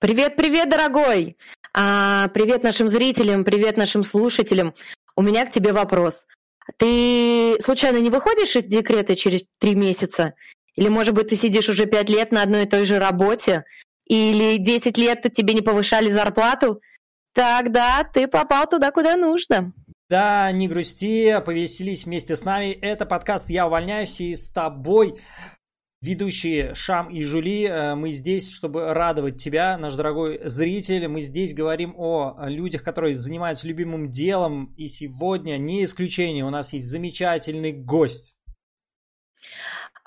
Привет, привет, дорогой! А, привет нашим зрителям, привет нашим слушателям. У меня к тебе вопрос. Ты случайно не выходишь из декрета через три месяца? Или, может быть, ты сидишь уже пять лет на одной и той же работе? Или десять лет тебе не повышали зарплату? Тогда ты попал туда, куда нужно. Да, не грусти, повеселись вместе с нами. Это подкаст «Я увольняюсь» и с тобой ведущие Шам и Жули. Э, мы здесь, чтобы радовать тебя, наш дорогой зритель. Мы здесь говорим о людях, которые занимаются любимым делом. И сегодня, не исключение, у нас есть замечательный гость.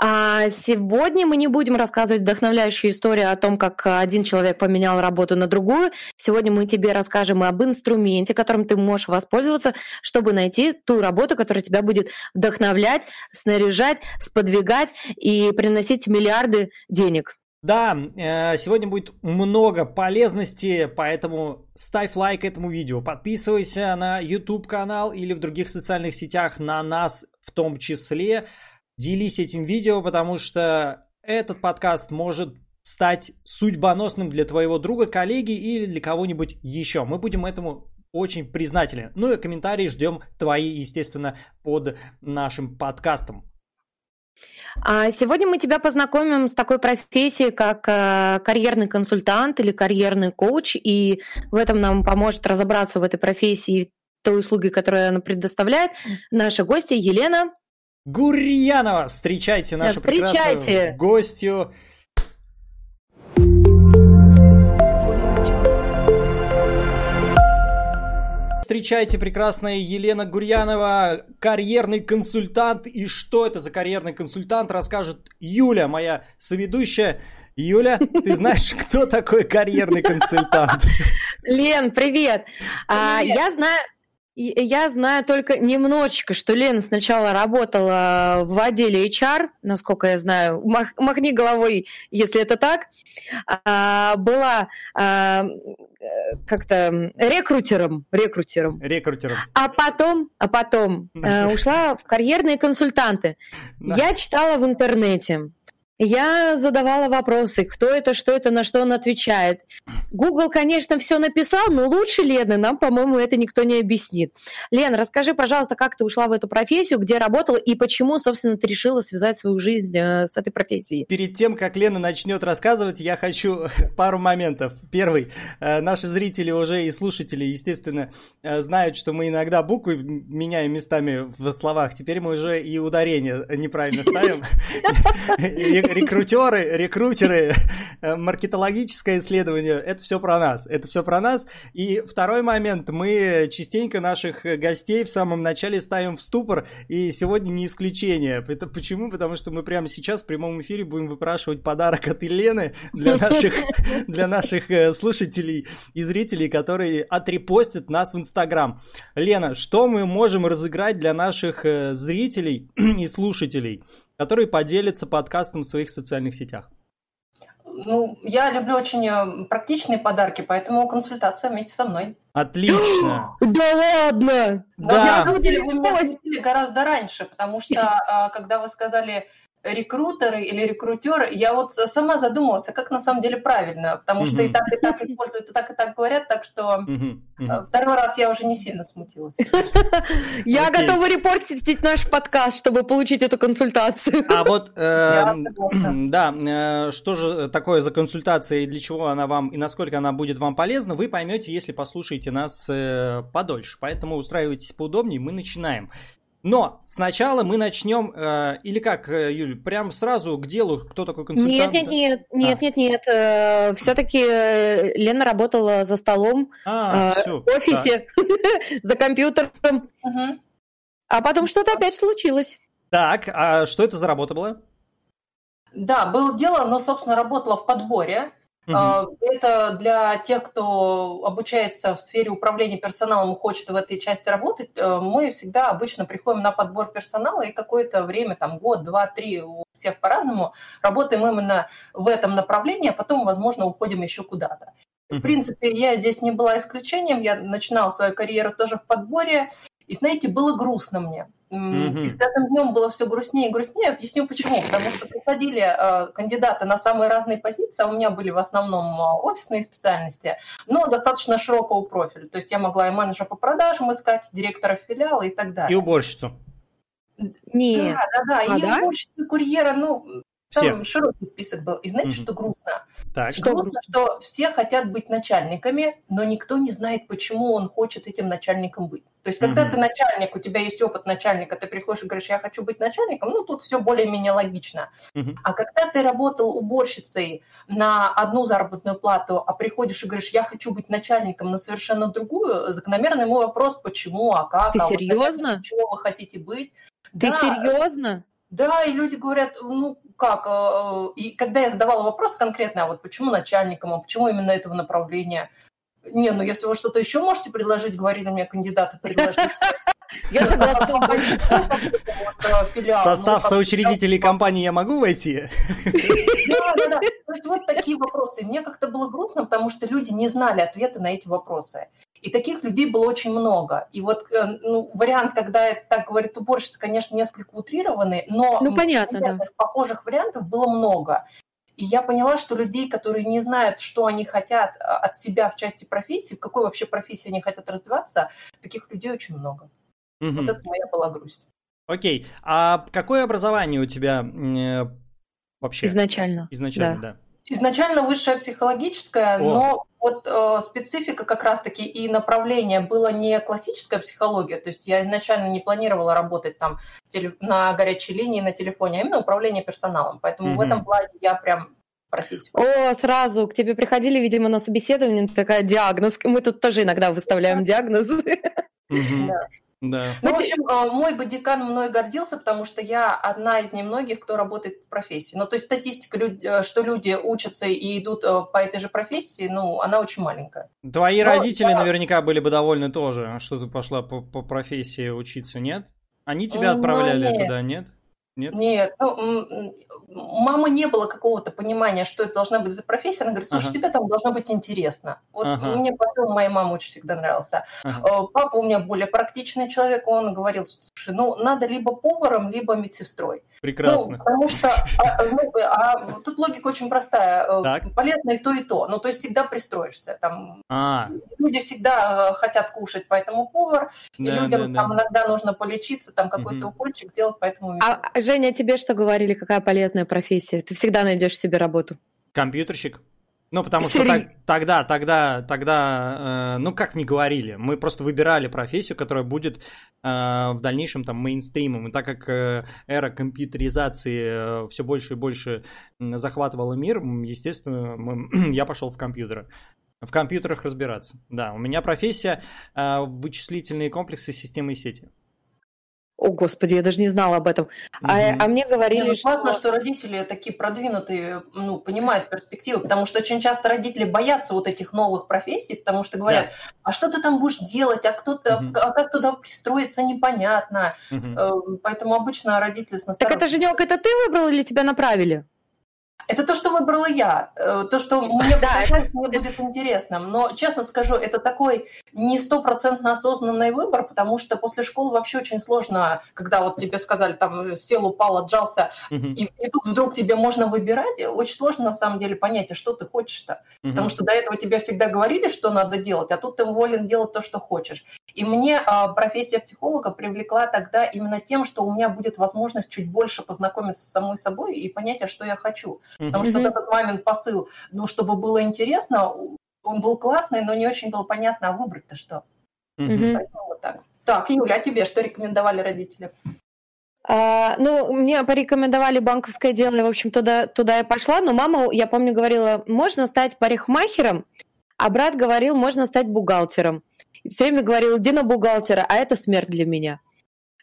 А сегодня мы не будем рассказывать вдохновляющую историю о том, как один человек поменял работу на другую. Сегодня мы тебе расскажем об инструменте, которым ты можешь воспользоваться, чтобы найти ту работу, которая тебя будет вдохновлять, снаряжать, сподвигать и приносить миллиарды денег. Да, э, сегодня будет много полезности, поэтому ставь лайк этому видео, подписывайся на YouTube канал или в других социальных сетях на нас в том числе. Делись этим видео, потому что этот подкаст может стать судьбоносным для твоего друга, коллеги или для кого-нибудь еще. Мы будем этому очень признательны. Ну и комментарии ждем твои, естественно, под нашим подкастом. А сегодня мы тебя познакомим с такой профессией, как э, карьерный консультант или карьерный коуч, и в этом нам поможет разобраться в этой профессии той услуги, которую она предоставляет, наша гостья Елена Гурьянова. Встречайте нашу Встречайте. прекрасную гостью. Встречайте, прекрасная Елена Гурьянова, карьерный консультант. И что это за карьерный консультант, расскажет Юля, моя соведущая. Юля, ты знаешь, кто такой карьерный консультант? Лен, привет. А, я знаю, я знаю только немножечко, что Лена сначала работала в отделе HR, насколько я знаю. Мах, махни головой, если это так. А, была а, как-то рекрутером, рекрутером. Рекрутером. А потом, а потом а, ушла в карьерные консультанты. Да. Я читала в интернете я задавала вопросы, кто это, что это, на что он отвечает. Google, конечно, все написал, но лучше Лены нам, по-моему, это никто не объяснит. Лен, расскажи, пожалуйста, как ты ушла в эту профессию, где работала и почему, собственно, ты решила связать свою жизнь э, с этой профессией? Перед тем, как Лена начнет рассказывать, я хочу пару моментов. Первый. Э, наши зрители уже и слушатели, естественно, э, знают, что мы иногда буквы меняем местами в словах. Теперь мы уже и ударение неправильно ставим рекрутеры, рекрутеры, э, маркетологическое исследование, это все про нас, это все про нас. И второй момент, мы частенько наших гостей в самом начале ставим в ступор, и сегодня не исключение. Это почему? Потому что мы прямо сейчас в прямом эфире будем выпрашивать подарок от Елены для наших, для наших э, слушателей и зрителей, которые отрепостят нас в Инстаграм. Лена, что мы можем разыграть для наших э, зрителей и слушателей? Которые поделятся подкастом в своих социальных сетях? Ну, я люблю очень э, практичные подарки, поэтому консультация вместе со мной. Отлично. да ладно! Да. На деле вы меня смутили гораздо раньше, потому что а, когда вы сказали рекрутеры или рекрутеры, я вот сама задумалась, а как на самом деле правильно, потому что и так, и так используют, и так, и так говорят, так что э, второй раз я уже не сильно смутилась. Я готова репортить наш подкаст, чтобы получить эту консультацию. А вот, э, да, э, что же такое за консультация и для чего она вам, и насколько она будет вам полезна, вы поймете, если послушаете нас подольше. Поэтому устраивайтесь поудобнее, мы начинаем. Но сначала мы начнем, э, или как, э, Юль, прям сразу к делу, кто такой консультант? Нет, нет, нет, нет, а. нет, нет. Э, все-таки э, Лена работала за столом а, э, все, в офисе, за компьютером. Угу. А потом что-то опять случилось. Так, а что это за работа была? Да, было дело, но, собственно, работала в подборе. Угу. Это для тех, кто обучается в сфере управления персоналом и хочет в этой части работать. Э, мы всегда обычно приходим на подбор персонала и какое-то время, там год, два, три, у всех по-разному, работаем именно в этом направлении, а потом, возможно, уходим еще куда-то. В принципе, я здесь не была исключением. Я начинала свою карьеру тоже в подборе. И знаете, было грустно мне. Mm-hmm. И с каждым днем было все грустнее и грустнее. Объясню почему. Потому что приходили э, кандидаты на самые разные позиции, а у меня были в основном э, офисные специальности, но достаточно широкого профиля. То есть я могла и менеджера по продажам искать, директора филиала и так далее. И уборщицу. Нет. Да, да, да. А, и да? уборщицу, курьера, ну, там Всех. широкий список был. И знаете, угу. что грустно? Так. Что грустно, что все хотят быть начальниками, но никто не знает, почему он хочет этим начальником быть. То есть, когда угу. ты начальник, у тебя есть опыт начальника, ты приходишь и говоришь, я хочу быть начальником, ну, тут все более-менее логично. Угу. А когда ты работал уборщицей на одну заработную плату, а приходишь и говоришь, я хочу быть начальником на совершенно другую, закономерный мой вопрос, почему, а как, ты а серьезно? Вот, чего вы хотите быть. Ты да, серьезно? Да, и люди говорят, ну как, э, и когда я задавала вопрос конкретно, а вот почему начальником, а почему именно этого направления, не, ну если вы что-то еще можете предложить, говорили мне кандидаты предложить. Я. Состав соучредителей компании я могу войти? Да, да, да. То есть вот такие вопросы. И мне как-то было грустно, потому что люди не знали ответы на эти вопросы. И таких людей было очень много. И вот э, ну, вариант, когда так говорит уборщица, конечно, несколько утрированный, но ну, понятно, да. похожих вариантов было много. И я поняла, что людей, которые не знают, что они хотят а, от себя в части профессии, в какой вообще профессии они хотят развиваться, таких людей очень много. Угу. Вот это моя была грусть. Окей. А какое образование у тебя э, вообще? Изначально. Изначально, да. да. Изначально высшее психологическое, О. но вот э, специфика как раз-таки и направление было не классическая психология, то есть я изначально не планировала работать там теле, на горячей линии, на телефоне, а именно управление персоналом. Поэтому угу. в этом плане я прям профессию. О, сразу к тебе приходили, видимо, на собеседование, такая диагноз. Мы тут тоже иногда выставляем диагноз. Да. Да. Ну, в общем, а, мой бодикан мной гордился, потому что я одна из немногих, кто работает в профессии. Ну, то есть статистика, э, что люди учатся и идут э, по этой же профессии, ну, она очень маленькая. Твои Но, родители да. наверняка были бы довольны тоже, что ты пошла по, по профессии учиться, нет? Они тебя отправляли ну, нет. туда, нет? Нет? Нет, ну, мамы не было какого-то понимания, что это должна быть за профессия. Она говорит, слушай, ага. тебе там должно быть интересно. Вот ага. мне посыл моей мамы очень всегда нравился. Ага. Э, папа у меня более практичный человек, он говорил, слушай, ну, надо либо поваром, либо медсестрой. Прекрасно. Ну, потому что а, ну, а, тут логика очень простая. Э, так. Полезно и то, и то. Ну, то есть всегда пристроишься. Там, а. Люди всегда э, хотят кушать, поэтому повар. Да, и людям да, там да. иногда нужно полечиться, там какой-то угу. укольчик делать, поэтому а, медсестра. А, Женя, тебе что говорили, какая полезная профессия? Ты всегда найдешь себе работу. Компьютерщик. Ну, потому что так, тогда, тогда, тогда, э, ну, как не говорили, мы просто выбирали профессию, которая будет э, в дальнейшем там мейнстримом. И так как э, эра компьютеризации э, все больше и больше захватывала мир, естественно, мы, я пошел в компьютеры. В компьютерах разбираться. Да, у меня профессия э, вычислительные комплексы системы и сети. О, Господи, я даже не знала об этом. Угу. А, а мне говорили, не, ну, что... Классно, что родители такие продвинутые, ну, понимают перспективы, потому что очень часто родители боятся вот этих новых профессий, потому что говорят, да. а что ты там будешь делать, а, кто угу. а как туда пристроиться, непонятно. Угу. Поэтому обычно родители с Так это, Женек, это ты выбрал или тебя направили? Это то, что выбрала я, э, то, что мне, да, мне будет интересным. Но, честно скажу, это такой не стопроцентно осознанный выбор, потому что после школы вообще очень сложно, когда вот тебе сказали, там, сел, упал, отжался, угу. и, и тут вдруг тебе можно выбирать, очень сложно на самом деле понять, а что ты хочешь-то. Угу. Потому что до этого тебе всегда говорили, что надо делать, а тут ты волен делать то, что хочешь. И мне а, профессия психолога привлекла тогда именно тем, что у меня будет возможность чуть больше познакомиться с самой собой и понять, а что я хочу. Потому что этот момент посыл, ну, чтобы было интересно, он был классный, но не очень было понятно, а выбрать-то что. Поэтому вот так. Так, Юля, а тебе что рекомендовали родители? А, ну, мне порекомендовали банковское дело, и, в общем, туда, туда я пошла, но мама, я помню, говорила, можно стать парикмахером, а брат говорил, можно стать бухгалтером. И все время говорил, иди на бухгалтера, а это смерть для меня.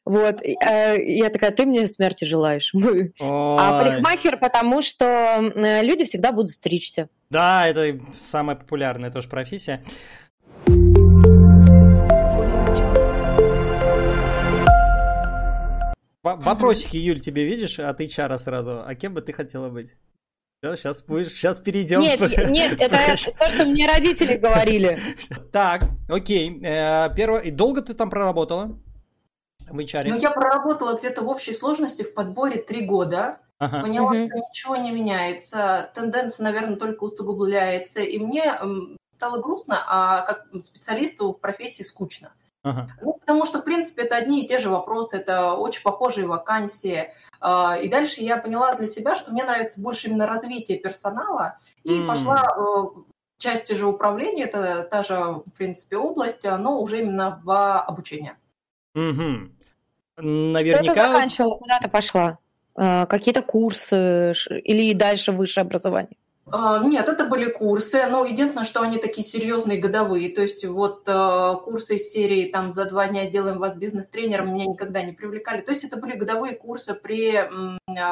Вот, э, я такая, ты мне смерти желаешь. А парикмахер, потому что э, люди всегда будут стричься. Да, это самая популярная тоже профессия. Вопросики, Юль, тебе видишь от HR сразу. А кем бы ты хотела быть? Все, сейчас будешь, сейчас перейдем. Нет, нет, это то, что мне родители говорили. Так, окей. Э, Первое, и долго ты там проработала? В HR? Ну, я проработала где-то в общей сложности в подборе три года. Ага. Поняла, угу. что ничего не меняется, тенденция, наверное, только усугубляется, и мне стало грустно, а как специалисту в профессии скучно. Ага. Ну, потому что, в принципе, это одни и те же вопросы, это очень похожие вакансии. А, и дальше я поняла для себя, что мне нравится больше именно развитие персонала, и mm. пошла э, часть же управления, это та же, в принципе, область, но уже именно в обучение. Угу. Наверняка... Что ты заканчивала, куда ты пошла? А, какие-то курсы или дальше высшее образование? А, нет, это были курсы, но единственное, что они такие серьезные, годовые. То есть вот э, курсы из серии там за два дня делаем вас бизнес-тренером меня никогда не привлекали. То есть это были годовые курсы при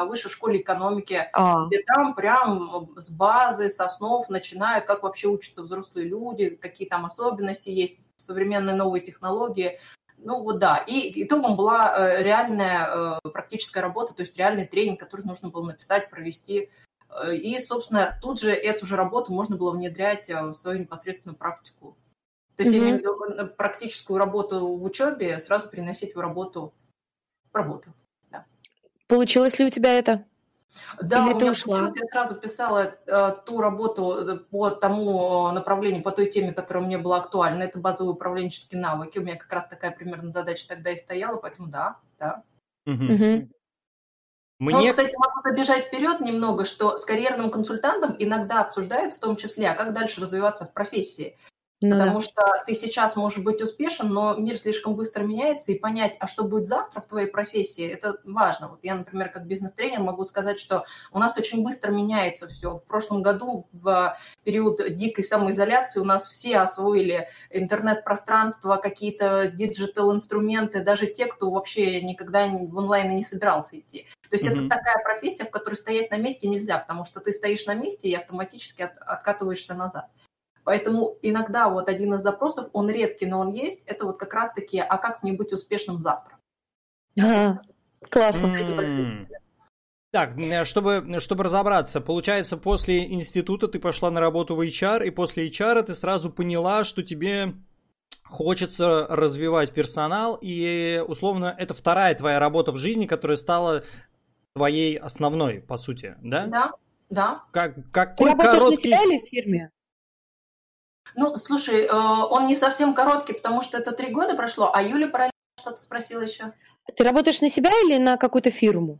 высшей школе экономики, а. где там прям с базы, с основ начинают, как вообще учатся взрослые люди, какие там особенности есть, современные новые технологии. Ну вот да, и итогом была э, реальная э, практическая работа, то есть реальный тренинг, который нужно было написать, провести Э, и, собственно, тут же эту же работу можно было внедрять в свою непосредственную практику. То есть, mm-hmm. я имею в виду практическую работу в учебе сразу переносить в работу, в работу. Да. Получилось ли у тебя это? Да, Или у меня ушла? я сразу писала э, ту работу э, по тому направлению, по той теме, которая мне была актуальна. Это базовые управленческие навыки. У меня как раз такая примерно задача тогда и стояла, поэтому да, да. Угу. Мне... Ну, кстати, могу забежать вперед немного, что с карьерным консультантом иногда обсуждают в том числе, а как дальше развиваться в профессии. Ну, Потому да. что ты сейчас можешь быть успешен, но мир слишком быстро меняется, и понять, а что будет завтра в твоей профессии, это важно. Вот я, например, как бизнес-тренер могу сказать, что у нас очень быстро меняется все. В прошлом году, в период дикой самоизоляции, у нас все освоили интернет-пространство, какие-то digital-инструменты, даже те, кто вообще никогда в онлайн и не собирался идти. То есть mm-hmm. это такая профессия, в которой стоять на месте нельзя, потому что ты стоишь на месте и автоматически от, откатываешься назад. Поэтому иногда вот один из запросов, он редкий, но он есть, это вот как раз-таки, а как мне быть успешным завтра? Классно. Mm-hmm. Так, чтобы, чтобы разобраться, получается, после института ты пошла на работу в HR, и после HR ты сразу поняла, что тебе хочется развивать персонал, и условно это вторая твоя работа в жизни, которая стала твоей основной, по сути, да? Да, да. Как, какой ты короткий... на себя или в фирме? Ну, слушай, э, он не совсем короткий, потому что это три года прошло, а Юля параллельно что-то спросила еще. Ты работаешь на себя или на какую-то фирму?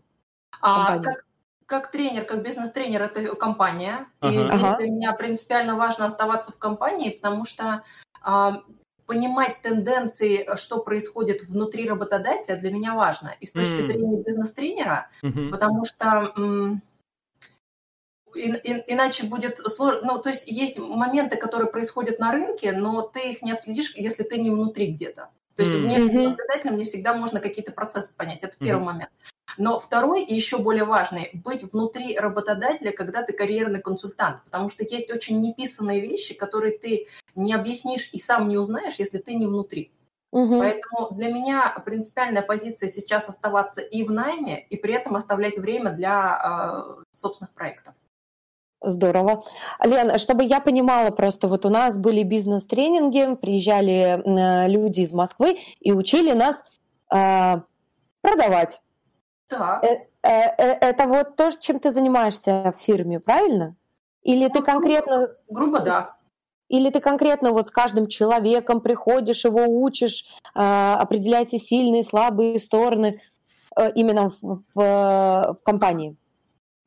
А, как, как тренер, как бизнес-тренер, это компания. Ага. И ага. для меня принципиально важно оставаться в компании, потому что а, понимать тенденции, что происходит внутри работодателя, для меня важно. И с точки mm. зрения бизнес-тренера, mm-hmm. потому что и, и, иначе будет сложно. Ну, то есть есть моменты, которые происходят на рынке, но ты их не отследишь, если ты не внутри где-то. То есть mm-hmm. мне, наблюдателям, не всегда можно какие-то процессы понять. Это первый mm-hmm. момент. Но второй и еще более важный – быть внутри работодателя, когда ты карьерный консультант. Потому что есть очень неписанные вещи, которые ты не объяснишь и сам не узнаешь, если ты не внутри. Угу. Поэтому для меня принципиальная позиция сейчас оставаться и в найме, и при этом оставлять время для э, собственных проектов. Здорово. Лен, чтобы я понимала просто, вот у нас были бизнес-тренинги, приезжали люди из Москвы и учили нас э, продавать. Так. Э, э, э, это вот то, чем ты занимаешься в фирме, правильно? Или ну, ты конкретно... Грубо, да. Или ты конкретно вот с каждым человеком приходишь, его учишь, э, определяете сильные, слабые стороны э, именно в, в, в компании?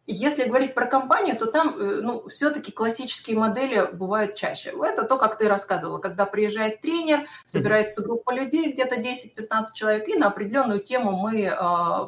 Если говорить про компанию, то там э, ну, все-таки классические модели бывают чаще. Это то, как ты рассказывала, когда приезжает тренер, собирается группа людей, где-то 10-15 человек, и на определенную тему мы э,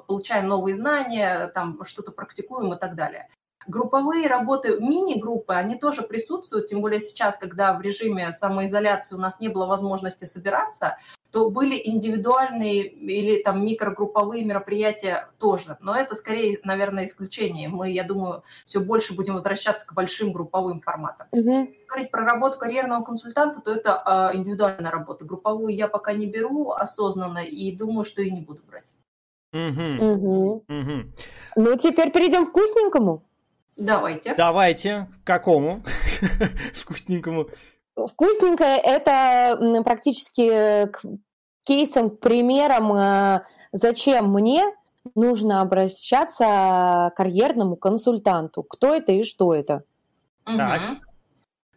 получаем новые знания, там что-то практикуем и так далее. Групповые работы, мини-группы, они тоже присутствуют, тем более сейчас, когда в режиме самоизоляции у нас не было возможности собираться, то были индивидуальные или там микрогрупповые мероприятия тоже. Но это скорее, наверное, исключение. Мы, я думаю, все больше будем возвращаться к большим групповым форматам. Угу. Говорить про работу карьерного консультанта, то это э, индивидуальная работа. Групповую я пока не беру осознанно и думаю, что и не буду брать. Угу. Угу. Угу. Ну, теперь перейдем к вкусненькому. Давайте. Давайте. К какому? Вкусненькому. Вкусненькое – это практически к кейсам, к примерам, э, зачем мне нужно обращаться к карьерному консультанту. Кто это и что это? Так.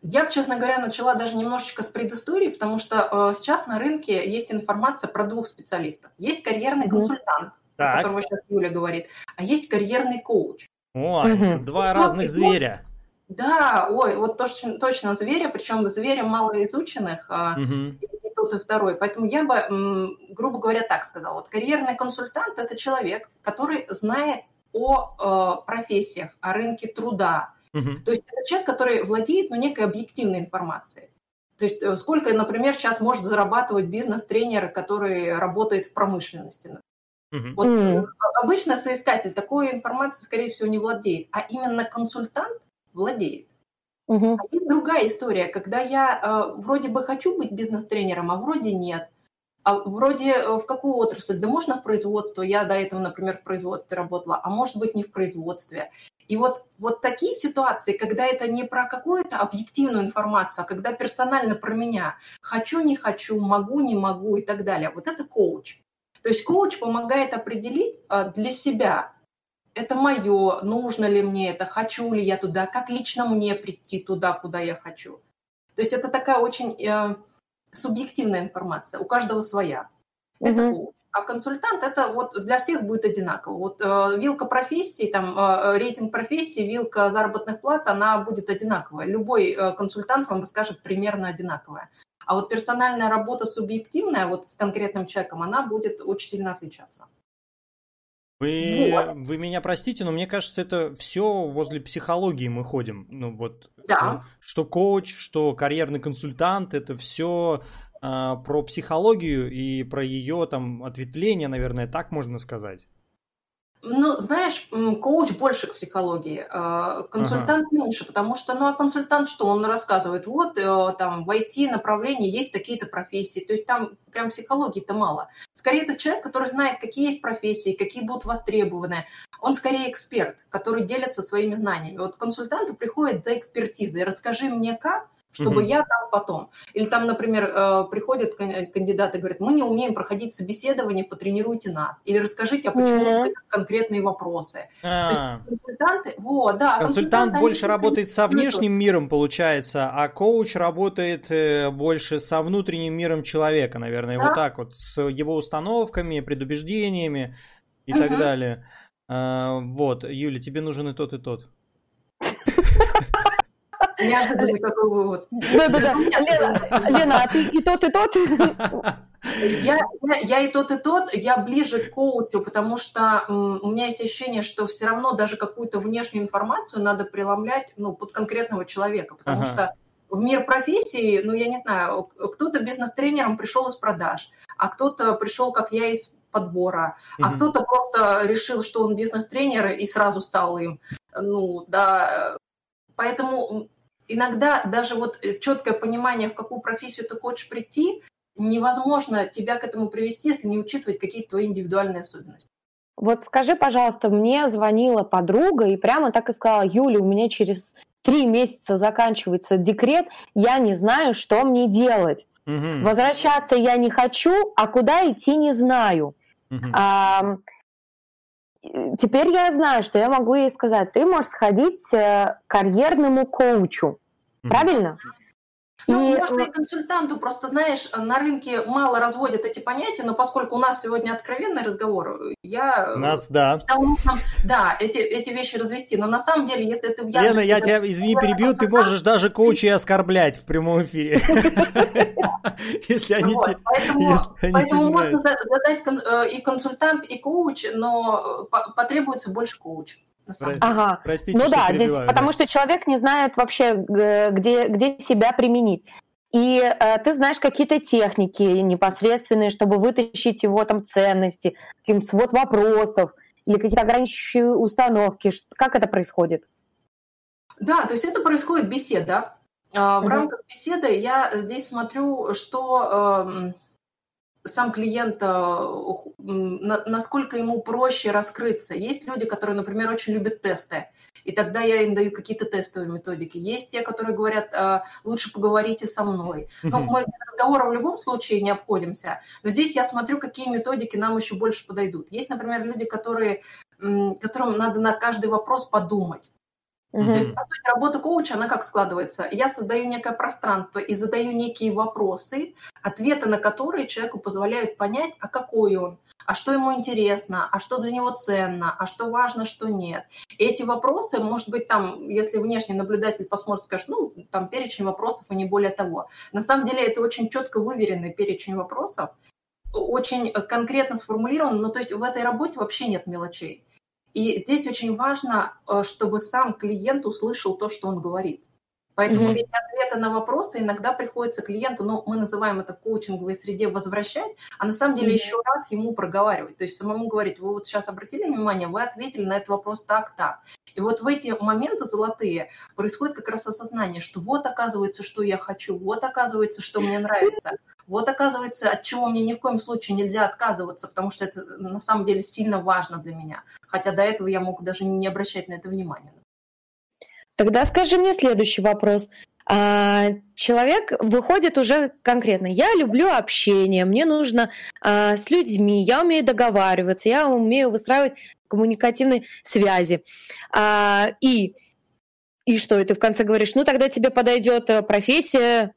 Я бы, честно говоря, начала даже немножечко с предыстории, потому что э, сейчас на рынке есть информация про двух специалистов. Есть карьерный mm-hmm. консультант, так. о котором сейчас Юля говорит, а есть карьерный коуч. О, mm-hmm. два вот, разных зверя. Да, ой, вот точно, точно зверя, причем зверя малоизученных, mm-hmm. и, тот, и второй. Поэтому я бы, грубо говоря, так сказала. Вот карьерный консультант – это человек, который знает о э, профессиях, о рынке труда, Угу. То есть это человек, который владеет ну, некой объективной информацией. То есть э, сколько, например, сейчас может зарабатывать бизнес-тренер, который работает в промышленности. Угу. Вот mm. обычно соискатель такой информации, скорее всего, не владеет, а именно консультант владеет. Угу. А есть другая история, когда я э, вроде бы хочу быть бизнес-тренером, а вроде нет. А вроде в какую отрасль? Да можно в производство. Я до этого, например, в производстве работала, а может быть не в производстве. И вот, вот такие ситуации, когда это не про какую-то объективную информацию, а когда персонально про меня, хочу, не хочу, могу, не могу и так далее, вот это коуч. То есть коуч помогает определить а, для себя, это мое, нужно ли мне это, хочу ли я туда, как лично мне прийти туда, куда я хочу. То есть это такая очень э, субъективная информация, у каждого своя. Это mm-hmm. коуч. А консультант это вот для всех будет одинаково. Вот э, вилка профессии, там э, рейтинг профессии, вилка заработных плат, она будет одинаковая. Любой э, консультант вам скажет примерно одинаковая. А вот персональная работа субъективная, вот с конкретным человеком, она будет очень сильно отличаться. Вы, вот. вы меня простите, но мне кажется, это все возле психологии мы ходим. Ну вот, да. что коуч, что карьерный консультант, это все а, про психологию и про ее там ответвление, наверное, так можно сказать. Ну, знаешь, коуч больше к психологии, а, консультант ага. меньше, потому что, ну, а консультант что? Он рассказывает, вот, э, там, в IT-направлении есть такие-то профессии, то есть там прям психологии-то мало. Скорее, это человек, который знает, какие есть профессии, какие будут востребованы. Он скорее эксперт, который делится своими знаниями. Вот консультанту приходит за экспертизой, расскажи мне как, чтобы mm-hmm. я там потом. Или там, например, э, приходят кандидаты и говорят, мы не умеем проходить собеседование, потренируйте нас. Или расскажите, а почему mm-hmm. конкретные вопросы. А-а-а. То есть а. консультанты, вот, да. Консультант больше работает со внешним миром, получается, а коуч работает э, больше со внутренним миром человека, наверное, да? вот так вот, с его установками, предубеждениями и mm-hmm. так далее. А, вот, Юля, тебе нужен и тот, и тот. Неожиданный какой вывод. Да-да-да. Лена, Лена, а ты и тот, и тот? Я, я, я и тот, и тот, я ближе к коучу, потому что м, у меня есть ощущение, что все равно даже какую-то внешнюю информацию надо преломлять ну, под конкретного человека, потому ага. что в мир профессии, ну, я не знаю, кто-то бизнес-тренером пришел из продаж, а кто-то пришел, как я, из подбора, mm-hmm. а кто-то просто решил, что он бизнес-тренер и сразу стал им. Ну, да, поэтому иногда даже вот э, четкое понимание, в какую профессию ты хочешь прийти, невозможно тебя к этому привести, если не учитывать какие-то твои индивидуальные особенности. Вот скажи, пожалуйста, мне звонила подруга и прямо так и сказала, Юля, у меня через три месяца заканчивается декрет, я не знаю, что мне делать. Угу. Возвращаться я не хочу, а куда идти не знаю. Угу. А, теперь я знаю, что я могу ей сказать, ты можешь сходить э, к карьерному коучу, mm-hmm. Ну, и... можно и консультанту, просто, знаешь, на рынке мало разводят эти понятия, но поскольку у нас сегодня откровенный разговор, я... У нас, да. Нужно, да, эти, эти вещи развести, но на самом деле, если ты... Лена, я тебя, извини, перебью, ты можешь даже коучей оскорблять в прямом эфире. Если они Поэтому можно задать э, и консультант, и коуч, но э, потребуется больше коуча. Ага. Простите, ну да, здесь, потому что человек не знает вообще, где, где себя применить. И э, ты знаешь какие-то техники непосредственные, чтобы вытащить его там ценности, каким свод вопросов или какие-то ограничивающие установки. Как это происходит? Да, то есть это происходит беседа. В угу. рамках беседы я здесь смотрю, что эм, сам клиент, насколько ему проще раскрыться. Есть люди, которые, например, очень любят тесты, и тогда я им даю какие-то тестовые методики. Есть те, которые говорят, лучше поговорите со мной. Но мы без разговора в любом случае не обходимся. Но здесь я смотрю, какие методики нам еще больше подойдут. Есть, например, люди, которые, которым надо на каждый вопрос подумать. Mm-hmm. То есть, по сути, работа коуча, она как складывается? Я создаю некое пространство и задаю некие вопросы, ответы на которые человеку позволяют понять, а какой он, а что ему интересно, а что для него ценно, а что важно, что нет. И эти вопросы, может быть, там, если внешний наблюдатель посмотрит, скажет, ну, там перечень вопросов и не более того. На самом деле это очень четко выверенный перечень вопросов, очень конкретно сформулирован, но то есть в этой работе вообще нет мелочей. И здесь очень важно, э, чтобы сам клиент услышал то, что он говорит. Поэтому mm-hmm. ведь ответы на вопросы иногда приходится клиенту, ну, мы называем это в коучинговой среде возвращать, а на самом деле mm-hmm. еще раз ему проговаривать. То есть самому говорить, вы вот сейчас обратили внимание, вы ответили на этот вопрос так, так. И вот в эти моменты золотые происходит как раз осознание, что вот оказывается, что я хочу, вот оказывается, что мне нравится, вот оказывается, от чего мне ни в коем случае нельзя отказываться, потому что это на самом деле сильно важно для меня. Хотя до этого я мог даже не обращать на это внимания. Тогда скажи мне следующий вопрос. А, человек выходит уже конкретно. Я люблю общение, мне нужно а, с людьми, я умею договариваться, я умею выстраивать коммуникативные связи. А, и, и что, и ты в конце говоришь, ну тогда тебе подойдет э, профессия,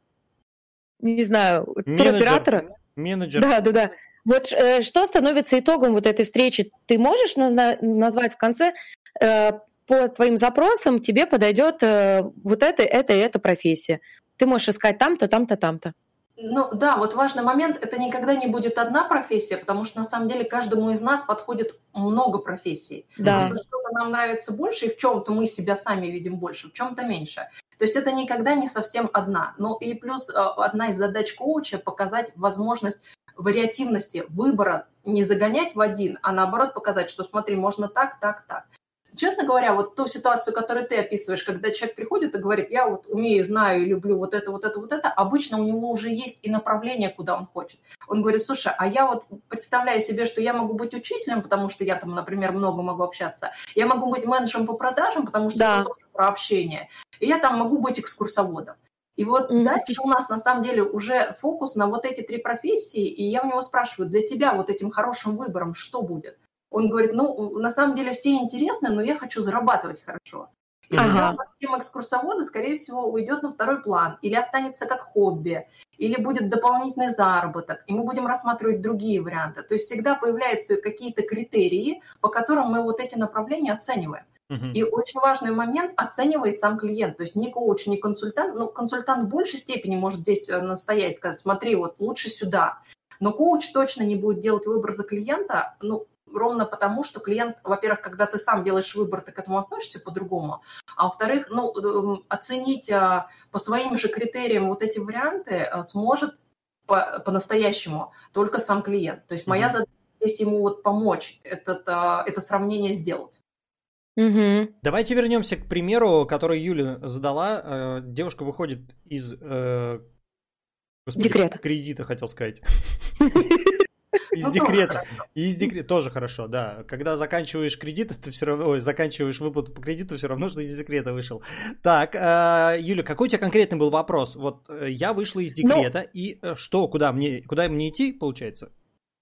не знаю, туроператора? Менеджер. Да, да, да. Вот э, что становится итогом вот этой встречи? Ты можешь назвать в конце э, по твоим запросам тебе подойдет э, вот это, это и эта профессия. Ты можешь искать там-то, там-то, там-то. Ну да, вот важный момент, это никогда не будет одна профессия, потому что на самом деле каждому из нас подходит много профессий. Да. Просто что-то нам нравится больше, и в чем-то мы себя сами видим больше, в чем-то меньше. То есть это никогда не совсем одна. Ну и плюс э, одна из задач коуча показать возможность вариативности выбора, не загонять в один, а наоборот показать, что смотри, можно так, так, так. Честно говоря, вот ту ситуацию, которую ты описываешь, когда человек приходит и говорит, я вот умею, знаю и люблю вот это, вот это, вот это, обычно у него уже есть и направление, куда он хочет. Он говорит, слушай, а я вот представляю себе, что я могу быть учителем, потому что я там, например, много могу общаться. Я могу быть менеджером по продажам, потому что да. это тоже про общение. И я там могу быть экскурсоводом. И вот mm-hmm. дальше у нас на самом деле уже фокус на вот эти три профессии, и я у него спрашиваю, для тебя вот этим хорошим выбором что будет? Он говорит, ну, на самом деле все интересны, но я хочу зарабатывать хорошо. И ага. тогда тема экскурсовода, скорее всего, уйдет на второй план, или останется как хобби, или будет дополнительный заработок, и мы будем рассматривать другие варианты. То есть всегда появляются какие-то критерии, по которым мы вот эти направления оцениваем. И очень важный момент оценивает сам клиент. То есть ни коуч, ни консультант. Ну, консультант в большей степени может здесь э, настоять, сказать, смотри, вот лучше сюда. Но коуч точно не будет делать выбор за клиента, ну, ровно потому, что клиент, во-первых, когда ты сам делаешь выбор, ты к этому относишься по-другому, а во-вторых, ну, эм, оценить а, по своим же критериям вот эти варианты а, сможет по- по-настоящему только сам клиент. То есть моя mm-hmm. задача здесь ему вот помочь этот, а, это сравнение сделать. Угу. Давайте вернемся к примеру, который Юля задала. Э, девушка выходит из э, господи, декрета. Кредита, хотел сказать. Из ну, декрета. И из декрета тоже хорошо, да. Когда заканчиваешь кредит, ты все равно, ой, заканчиваешь выплату по кредиту, все равно, что из декрета вышел. Так, э, Юля, какой у тебя конкретный был вопрос? Вот э, я вышла из ну декрета, и э, что, куда мне, куда мне идти, получается?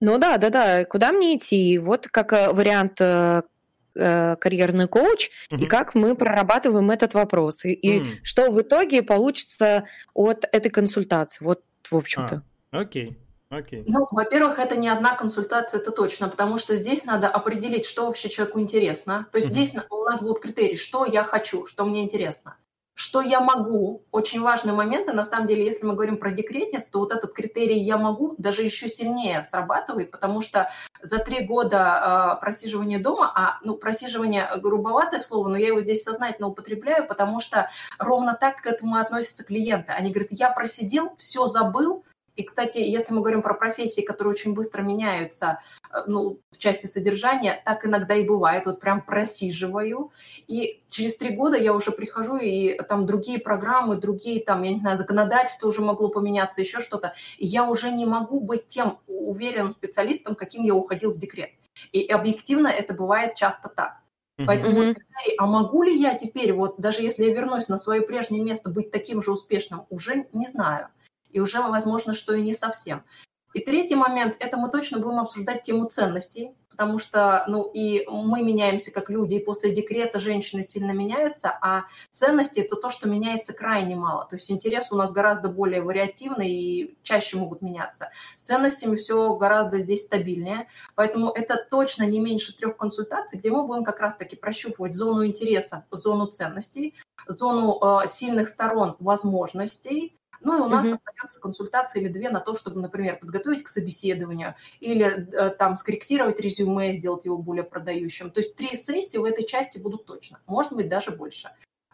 Ну да, да, да, куда мне идти? Вот как вариант карьерный коуч угу. и как мы прорабатываем этот вопрос и, и что в итоге получится от этой консультации. Вот в общем-то. А, окей. Окей. Ну, во-первых, это не одна консультация, это точно, потому что здесь надо определить, что вообще человеку интересно. То есть mm-hmm. здесь у нас будут критерии, что я хочу, что мне интересно. Что я могу, очень важный момент, и на самом деле, если мы говорим про декретниц, то вот этот критерий «я могу» даже еще сильнее срабатывает, потому что за три года э, просиживания дома, а ну, просиживание грубоватое слово, но я его здесь сознательно употребляю, потому что ровно так к этому относятся клиенты. Они говорят, я просидел, все забыл, И, кстати, если мы говорим про профессии, которые очень быстро меняются, э, ну, в части содержания, так иногда и бывает. Вот прям просиживаю, и через три года я уже прихожу, и там другие программы, другие там, я не знаю, законодательство уже могло поменяться, еще что-то. И я уже не могу быть тем уверенным специалистом, каким я уходил в декрет. И объективно это бывает часто так. Поэтому mm-hmm. а могу ли я теперь, вот даже если я вернусь на свое прежнее место, быть таким же успешным, уже не знаю. И уже возможно, что и не совсем. И третий момент, это мы точно будем обсуждать тему ценностей, потому что, ну, и мы меняемся как люди, и после декрета женщины сильно меняются, а ценности – это то, что меняется крайне мало. То есть интересы у нас гораздо более вариативны и чаще могут меняться. С ценностями все гораздо здесь стабильнее, поэтому это точно не меньше трех консультаций, где мы будем как раз-таки прощупывать зону интереса, зону ценностей, зону э, сильных сторон возможностей, ну и у нас mm-hmm. остается консультация или две на то, чтобы, например, подготовить к собеседованию или э, там скорректировать резюме, сделать его более продающим. То есть три сессии в этой части будут точно, может быть даже больше.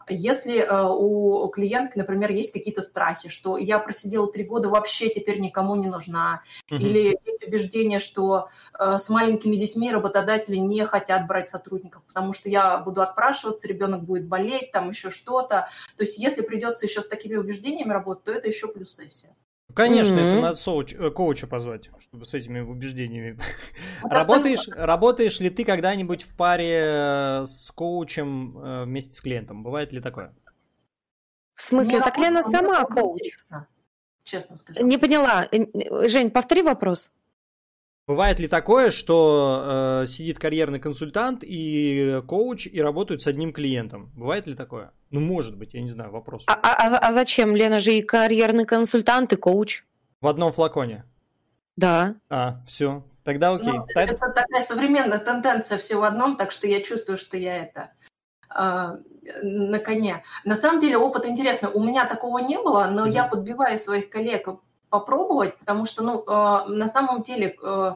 Если э, у клиентки, например, есть какие-то страхи, что я просидела три года, вообще теперь никому не нужна, uh-huh. или есть убеждение, что э, с маленькими детьми работодатели не хотят брать сотрудников, потому что я буду отпрашиваться, ребенок будет болеть, там еще что-то. То есть если придется еще с такими убеждениями работать, то это еще плюс сессия. Конечно, mm-hmm. это надо соуч, э, коуча позвать, чтобы с этими убеждениями. Вот работаешь, работаешь ли ты когда-нибудь в паре э, с коучем э, вместе с клиентом? Бывает ли такое? В смысле, так Лена сама коуч? Честно скажу. Не поняла. Жень, повтори вопрос. Бывает ли такое, что э, сидит карьерный консультант и коуч и работают с одним клиентом? Бывает ли такое? Ну, может быть, я не знаю, вопрос. А, а, а зачем? Лена же и карьерный консультант, и коуч. В одном флаконе? Да. А, все. Тогда окей. Ну, это, это такая современная тенденция все в одном, так что я чувствую, что я это э, на коне. На самом деле опыт интересный. У меня такого не было, но mm-hmm. я подбиваю своих коллег попробовать, потому что, ну, э, на самом деле, э,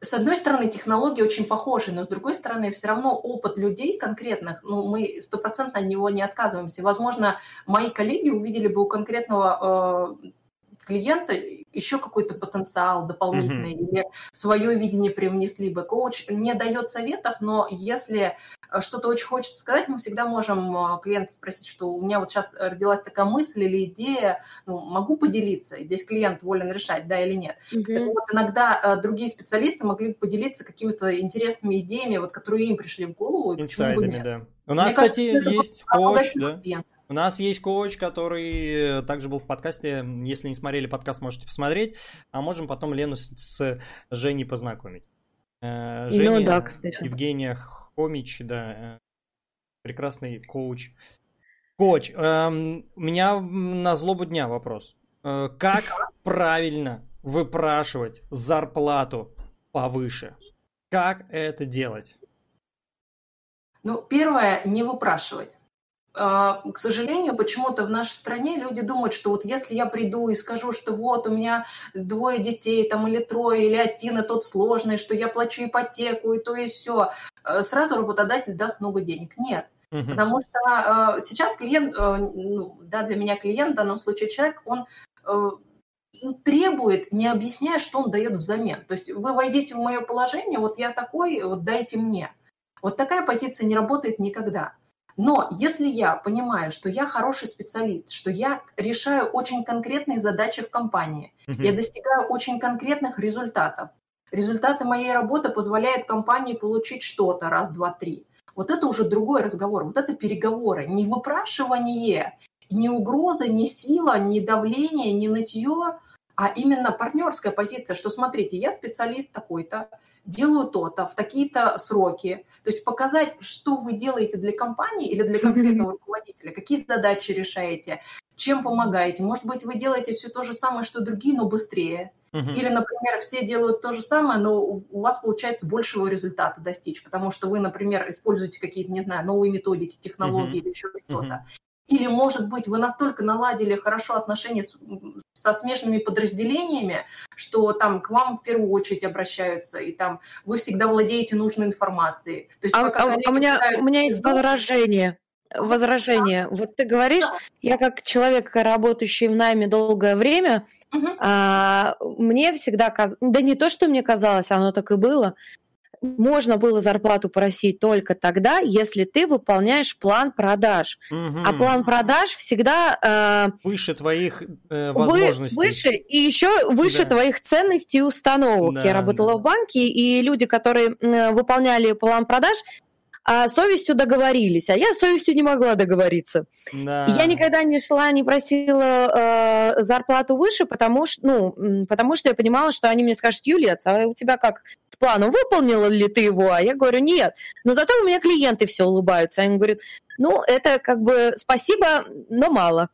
с одной стороны, технологии очень похожи, но с другой стороны, все равно опыт людей конкретных, ну, мы стопроцентно от него не отказываемся. Возможно, мои коллеги увидели бы у конкретного э, клиента еще какой-то потенциал дополнительный mm-hmm. или свое видение привнесли бы. Коуч не дает советов, но если э, что-то очень хочется сказать, мы всегда можем э, клиента спросить, что у меня вот сейчас родилась такая мысль или идея, ну, могу поделиться, и здесь клиент волен решать, да или нет. Mm-hmm. Так вот, иногда э, другие специалисты могли поделиться какими-то интересными идеями, вот, которые им пришли в голову. Инсайдами, да. У нас, Мне кстати, кажется, есть коуч, да? Клиента. У нас есть коуч, который э, также был в подкасте. Если не смотрели подкаст, можете посмотреть. А можем потом Лену с, с Женей познакомить. Э, ну Женя, ну да, кстати. Евгения Хомич, да, э, прекрасный коуч. Коуч, эм, у меня на злобу дня вопрос. Как правильно выпрашивать зарплату повыше? Как это делать? Ну, первое, не выпрашивать. А, к сожалению, почему-то в нашей стране люди думают, что вот если я приду и скажу, что вот у меня двое детей, там или трое, или один, и тот сложный, что я плачу ипотеку, и то и все, э, сразу работодатель даст много денег. Нет. Угу. Потому что э, сейчас клиент, э, ну, да, для меня клиент в данном случае человек, он э, требует, не объясняя, что он дает взамен. То есть вы войдите в мое положение, вот я такой, вот дайте мне. Вот такая позиция не работает никогда. Но если я понимаю, что я хороший специалист, что я решаю очень конкретные задачи в компании, mm-hmm. я достигаю очень конкретных результатов, результаты моей работы позволяют компании получить что-то раз, два, три. Вот это уже другой разговор, вот это переговоры, не выпрашивание, не угроза, не сила, не давление, не нытье, а именно партнерская позиция, что смотрите, я специалист такой-то, делаю то-то в такие-то сроки. То есть показать, что вы делаете для компании или для конкретного руководителя, какие задачи решаете, чем помогаете. Может быть, вы делаете все то же самое, что другие, но быстрее. Uh-huh. Или, например, все делают то же самое, но у вас получается большего результата достичь, потому что вы, например, используете какие-то, не знаю, новые методики, технологии uh-huh. или еще что-то. Uh-huh. Или, может быть, вы настолько наладили хорошо отношения с, со смежными подразделениями, что там к вам в первую очередь обращаются, и там вы всегда владеете нужной информацией. То есть, а, пока а, у, меня, у меня есть возражение. возражение. Вот ты говоришь, я как человек, работающий в найме долгое время, угу. а, мне всегда казалось, да не то, что мне казалось, оно так и было, можно было зарплату просить только тогда, если ты выполняешь план продаж. Угу. А план продаж всегда... Э, выше твоих э, возможностей. Выше и еще выше да. твоих ценностей и установок. Да, Я работала да. в банке, и люди, которые э, выполняли план продаж, а совестью договорились, а я совестью не могла договориться. Да. Я никогда не шла, не просила э, зарплату выше, потому что, ну, потому что я понимала, что они мне скажут, Юлец, а у тебя как с планом, выполнила ли ты его? А я говорю, нет. Но зато у меня клиенты все улыбаются. Они говорят, ну, это как бы спасибо, но мало.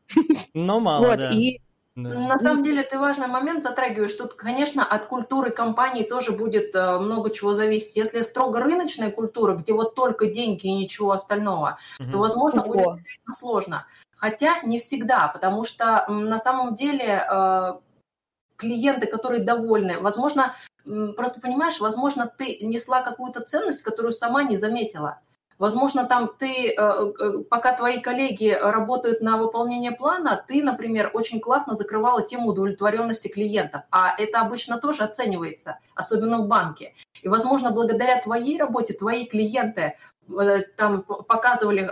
Но мало, вот, да. И да. На самом деле ты важный момент затрагиваешь. Тут, конечно, от культуры компании тоже будет э, много чего зависеть. Если строго рыночная культура, где вот только деньги и ничего остального, угу. то, возможно, Ого. будет действительно сложно. Хотя не всегда, потому что на самом деле э, клиенты, которые довольны, возможно, просто понимаешь, возможно, ты несла какую-то ценность, которую сама не заметила. Возможно, там ты, э, э, пока твои коллеги работают на выполнение плана, ты, например, очень классно закрывала тему удовлетворенности клиентов, а это обычно тоже оценивается, особенно в банке. И, возможно, благодаря твоей работе твои клиенты э, там показывали,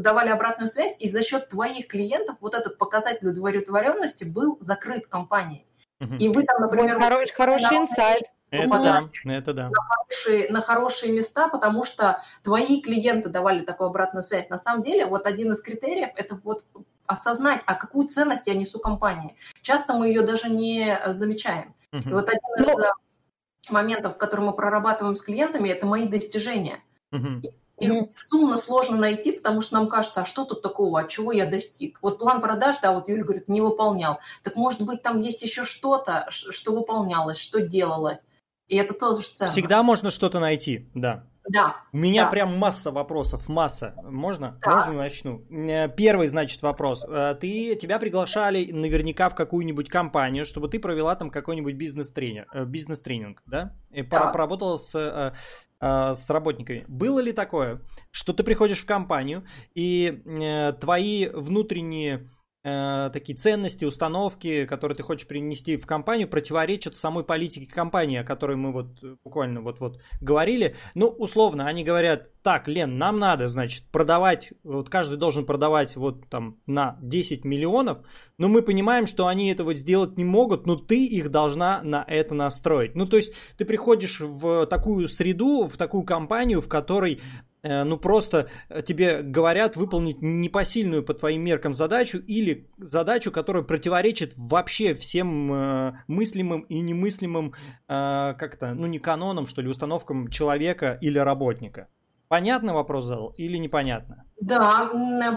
давали обратную связь, и за счет твоих клиентов вот этот показатель удовлетворенности был закрыт компанией. И вы там, например... Хороший, хороший инсайт. Это да, это да. На хорошие, на хорошие места, потому что твои клиенты давали такую обратную связь. На самом деле, вот один из критериев – это вот осознать, а какую ценность я несу компании. Часто мы ее даже не замечаем. Uh-huh. И вот один из ну... моментов, который мы прорабатываем с клиентами, это мои достижения. И mm-hmm. суммно сложно найти, потому что нам кажется, а что тут такого, от чего я достиг? Вот план продаж, да, вот Юля говорит, не выполнял. Так может быть там есть еще что-то, что выполнялось, что делалось. И это тоже ценно. Всегда можно что-то найти, да. Да. У меня да. прям масса вопросов, масса. Можно? Да. Можно начну? Э, первый, значит, вопрос. Э, ты, тебя приглашали наверняка в какую-нибудь компанию, чтобы ты провела там какой-нибудь бизнес-тренер, э, бизнес-тренинг, да? И да. поработала с, с работниками. Было ли такое, что ты приходишь в компанию, и твои внутренние э, такие ценности, установки, которые ты хочешь принести в компанию, противоречат самой политике компании, о которой мы вот э, буквально вот-вот говорили. Ну, условно, они говорят, так, Лен, нам надо, значит, продавать, вот каждый должен продавать вот там на 10 миллионов, но мы понимаем, что они этого сделать не могут, но ты их должна на это настроить. Ну, то есть ты приходишь в такую среду, в такую компанию, в которой ну просто э, тебе говорят выполнить непосильную по твоим меркам задачу или задачу, которая противоречит вообще всем э, мыслимым и немыслимым э, как-то, ну не канонам, что ли, установкам человека или работника. Понятно вопрос задал или непонятно? Да,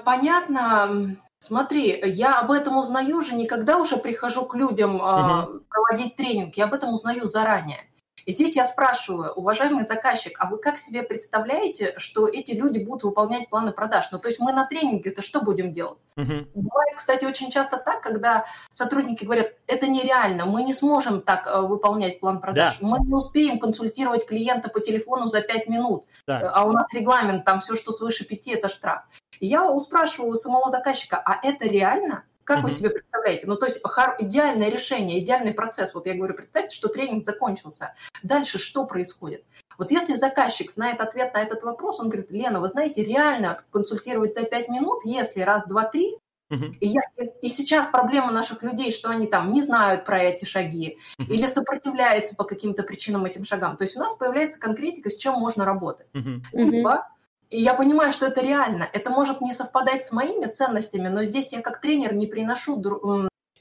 понятно. Смотри, я об этом узнаю уже не когда уже прихожу к людям угу. проводить тренинг, я об этом узнаю заранее. И здесь я спрашиваю, уважаемый заказчик, а вы как себе представляете, что эти люди будут выполнять планы продаж? Ну, то есть мы на тренинге это что будем делать? Uh-huh. Бывает, кстати, очень часто так, когда сотрудники говорят, это нереально, мы не сможем так э, выполнять план продаж, да. мы не успеем консультировать клиента по телефону за 5 минут, да. а у нас регламент, там все, что свыше 5, это штраф. я спрашиваю у самого заказчика, а это реально? Как mm-hmm. вы себе представляете? Ну, то есть идеальное решение, идеальный процесс. Вот я говорю, представьте, что тренинг закончился. Дальше что происходит? Вот если заказчик знает ответ на этот вопрос, он говорит, Лена, вы знаете, реально консультировать за 5 минут, если раз, два, три, Uh-huh. И, я, и сейчас проблема наших людей, что они там не знают про эти шаги uh-huh. или сопротивляются по каким-то причинам этим шагам. То есть у нас появляется конкретика, с чем можно работать. Uh-huh. Либо и я понимаю, что это реально. Это может не совпадать с моими ценностями, но здесь я как тренер не приношу,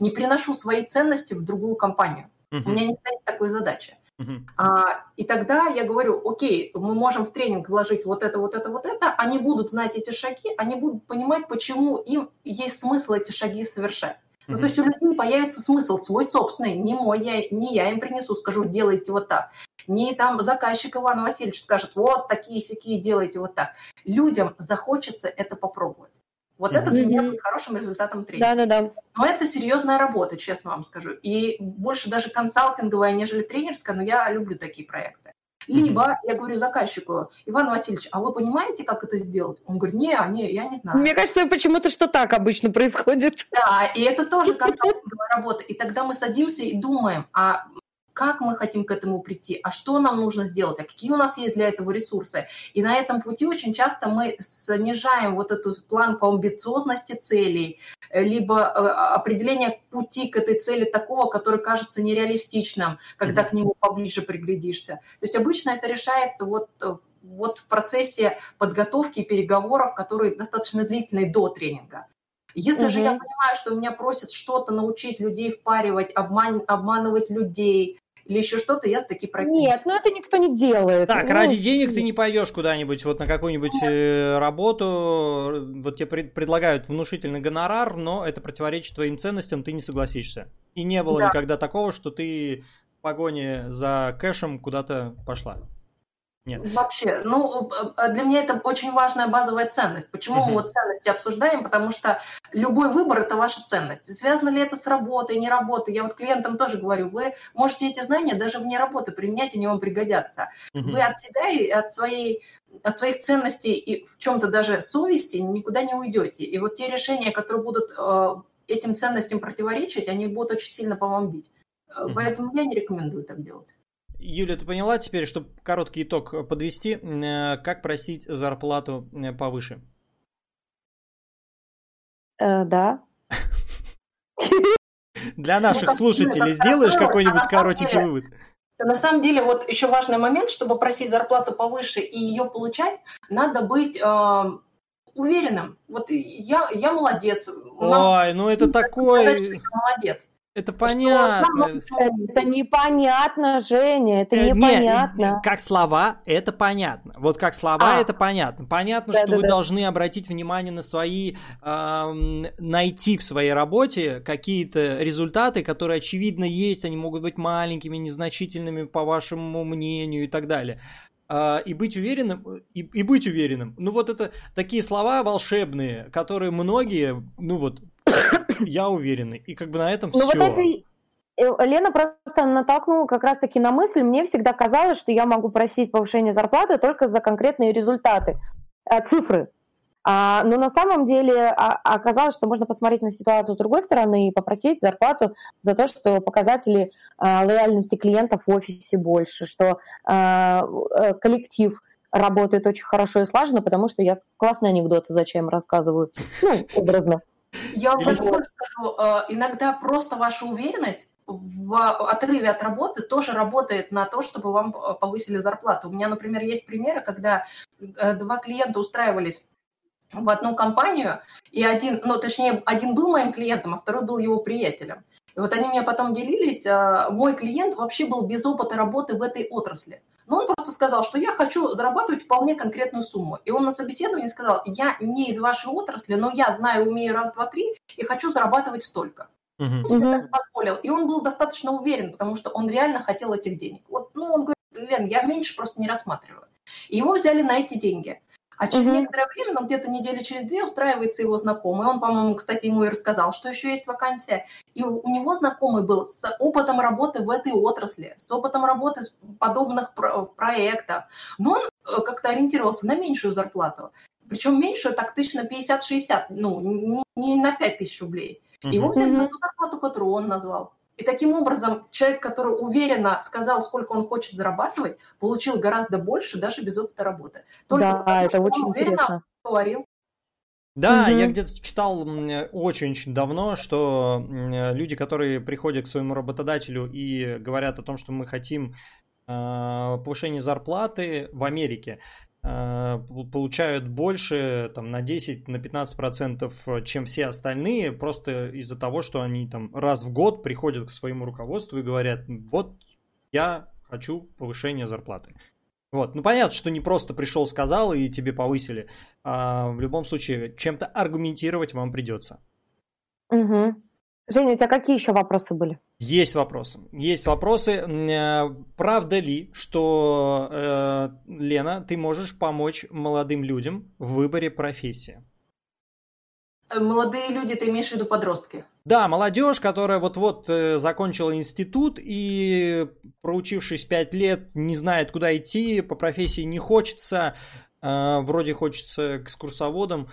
не приношу свои ценности в другую компанию. Uh-huh. У меня не стоит такой задачи. Uh-huh. А, и тогда я говорю, окей, мы можем в тренинг вложить вот это, вот это, вот это. Они будут знать эти шаги, они будут понимать, почему им есть смысл эти шаги совершать. Ну, то есть у людей появится смысл свой собственный, не мой, я, не я им принесу, скажу, делайте вот так. Не там заказчик Иван Васильевич скажет, вот такие сякие делайте вот так. Людям захочется это попробовать. Вот mm-hmm. это для меня будет хорошим результатом тренинга. Да, да, да. Но это серьезная работа, честно вам скажу. И больше даже консалтинговая, нежели тренерская, но я люблю такие проекты. Либо я говорю заказчику, Иван Васильевич, а вы понимаете, как это сделать? Он говорит, не, не, я не знаю. Мне кажется, почему-то что так обычно происходит. Да, и это тоже контролинговая работа. И тогда мы садимся и думаем, а как мы хотим к этому прийти, а что нам нужно сделать, а какие у нас есть для этого ресурсы. И на этом пути очень часто мы снижаем вот эту планку амбициозности целей, либо э, определение пути к этой цели такого, который кажется нереалистичным, когда mm-hmm. к нему поближе приглядишься. То есть обычно это решается вот э, вот в процессе подготовки переговоров, которые достаточно длительные до тренинга. Если угу. же я понимаю, что меня просят что-то научить людей впаривать, обман, обманывать людей, или еще что-то, я таки прокину. Нет, ну это никто не делает. Так, ну, ради денег ты не пойдешь куда-нибудь, вот на какую-нибудь э, работу, вот тебе пред, предлагают внушительный гонорар, но это противоречит твоим ценностям, ты не согласишься. И не было да. никогда такого, что ты в погоне за кэшем куда-то пошла. Нет. Вообще, ну, э, для меня это очень важная базовая ценность. Почему uh-huh. мы вот ценности обсуждаем? Потому что любой выбор – это ваша ценность. Связано ли это с работой, не работой? Я вот клиентам тоже говорю, вы можете эти знания даже вне работы применять, они вам пригодятся. Uh-huh. Вы от себя и от своей от своих ценностей и в чем-то даже совести никуда не уйдете. И вот те решения, которые будут э, этим ценностям противоречить, они будут очень сильно по вам бить. Uh-huh. Поэтому я не рекомендую так делать. Юля, ты поняла теперь, чтобы короткий итог подвести, э, как просить зарплату э, повыше? Э, да. Для наших ну, слушателей сделаешь какой-нибудь коротенький вывод? На самом деле, вот еще важный момент, чтобы просить зарплату повыше и ее получать, надо быть э, уверенным. Вот я, я молодец. Ой, ну это такой... Молодец. Это понятно. Это непонятно, Женя, это э, непонятно. Не, как слова, это понятно. Вот как слова, а. это понятно. Понятно, да, что да, вы да. должны обратить внимание на свои, э, найти в своей работе какие-то результаты, которые, очевидно, есть. Они могут быть маленькими, незначительными, по вашему мнению и так далее а, и быть уверенным, и, и быть уверенным. Ну вот это такие слова волшебные, которые многие, ну вот я уверенный. И как бы на этом ну, все. Вот это... Э, Лена просто натолкнула как раз-таки на мысль. Мне всегда казалось, что я могу просить повышение зарплаты только за конкретные результаты, э, цифры. А, но на самом деле а, оказалось, что можно посмотреть на ситуацию с другой стороны и попросить зарплату за то, что показатели а, лояльности клиентов в офисе больше, что э, коллектив работает очень хорошо и слаженно, потому что я классные анекдоты зачем рассказываю, ну, образно. Я вам даже больше скажу, э, иногда просто ваша уверенность в отрыве от работы тоже работает на то, чтобы вам э, повысили зарплату. У меня, например, есть примеры, когда э, два клиента устраивались в одну компанию, и один, ну, точнее, один был моим клиентом, а второй был его приятелем. И вот они мне потом делились, мой клиент вообще был без опыта работы в этой отрасли. Но он просто сказал, что я хочу зарабатывать вполне конкретную сумму. И он на собеседовании сказал, я не из вашей отрасли, но я знаю, умею раз, два, три и хочу зарабатывать столько. Uh-huh. Себе так позволил. И он был достаточно уверен, потому что он реально хотел этих денег. Вот, ну, он говорит, Лен, я меньше просто не рассматриваю. И его взяли на эти деньги. А через угу. некоторое время, ну где-то недели через две, устраивается его знакомый. Он, по-моему, кстати, ему и рассказал, что еще есть вакансия. И у, у него знакомый был с опытом работы в этой отрасли, с опытом работы в подобных про- проектах. Но он э, как-то ориентировался на меньшую зарплату. Причем меньшую так тысяч на 50-60, ну, не, не на 5 тысяч рублей. Угу. Его взяли на ту зарплату, которую он назвал. И таким образом человек, который уверенно сказал, сколько он хочет зарабатывать, получил гораздо больше даже без опыта работы. Только да, потому, это очень интересно. Говорил. Да, угу. я где-то читал очень-очень давно, что люди, которые приходят к своему работодателю и говорят о том, что мы хотим а, повышения зарплаты в Америке, получают больше там, на 10, на 15 процентов, чем все остальные, просто из-за того, что они там раз в год приходят к своему руководству и говорят, вот я хочу повышения зарплаты. Вот. Ну, понятно, что не просто пришел, сказал и тебе повысили. А в любом случае, чем-то аргументировать вам придется. Угу. Женя, у тебя какие еще вопросы были? Есть вопросы. Есть вопросы. Э, правда ли, что, э, Лена, ты можешь помочь молодым людям в выборе профессии? Э, молодые люди, ты имеешь в виду подростки? Да, молодежь, которая вот-вот закончила институт и, проучившись пять лет, не знает, куда идти, по профессии не хочется, э, вроде хочется экскурсоводом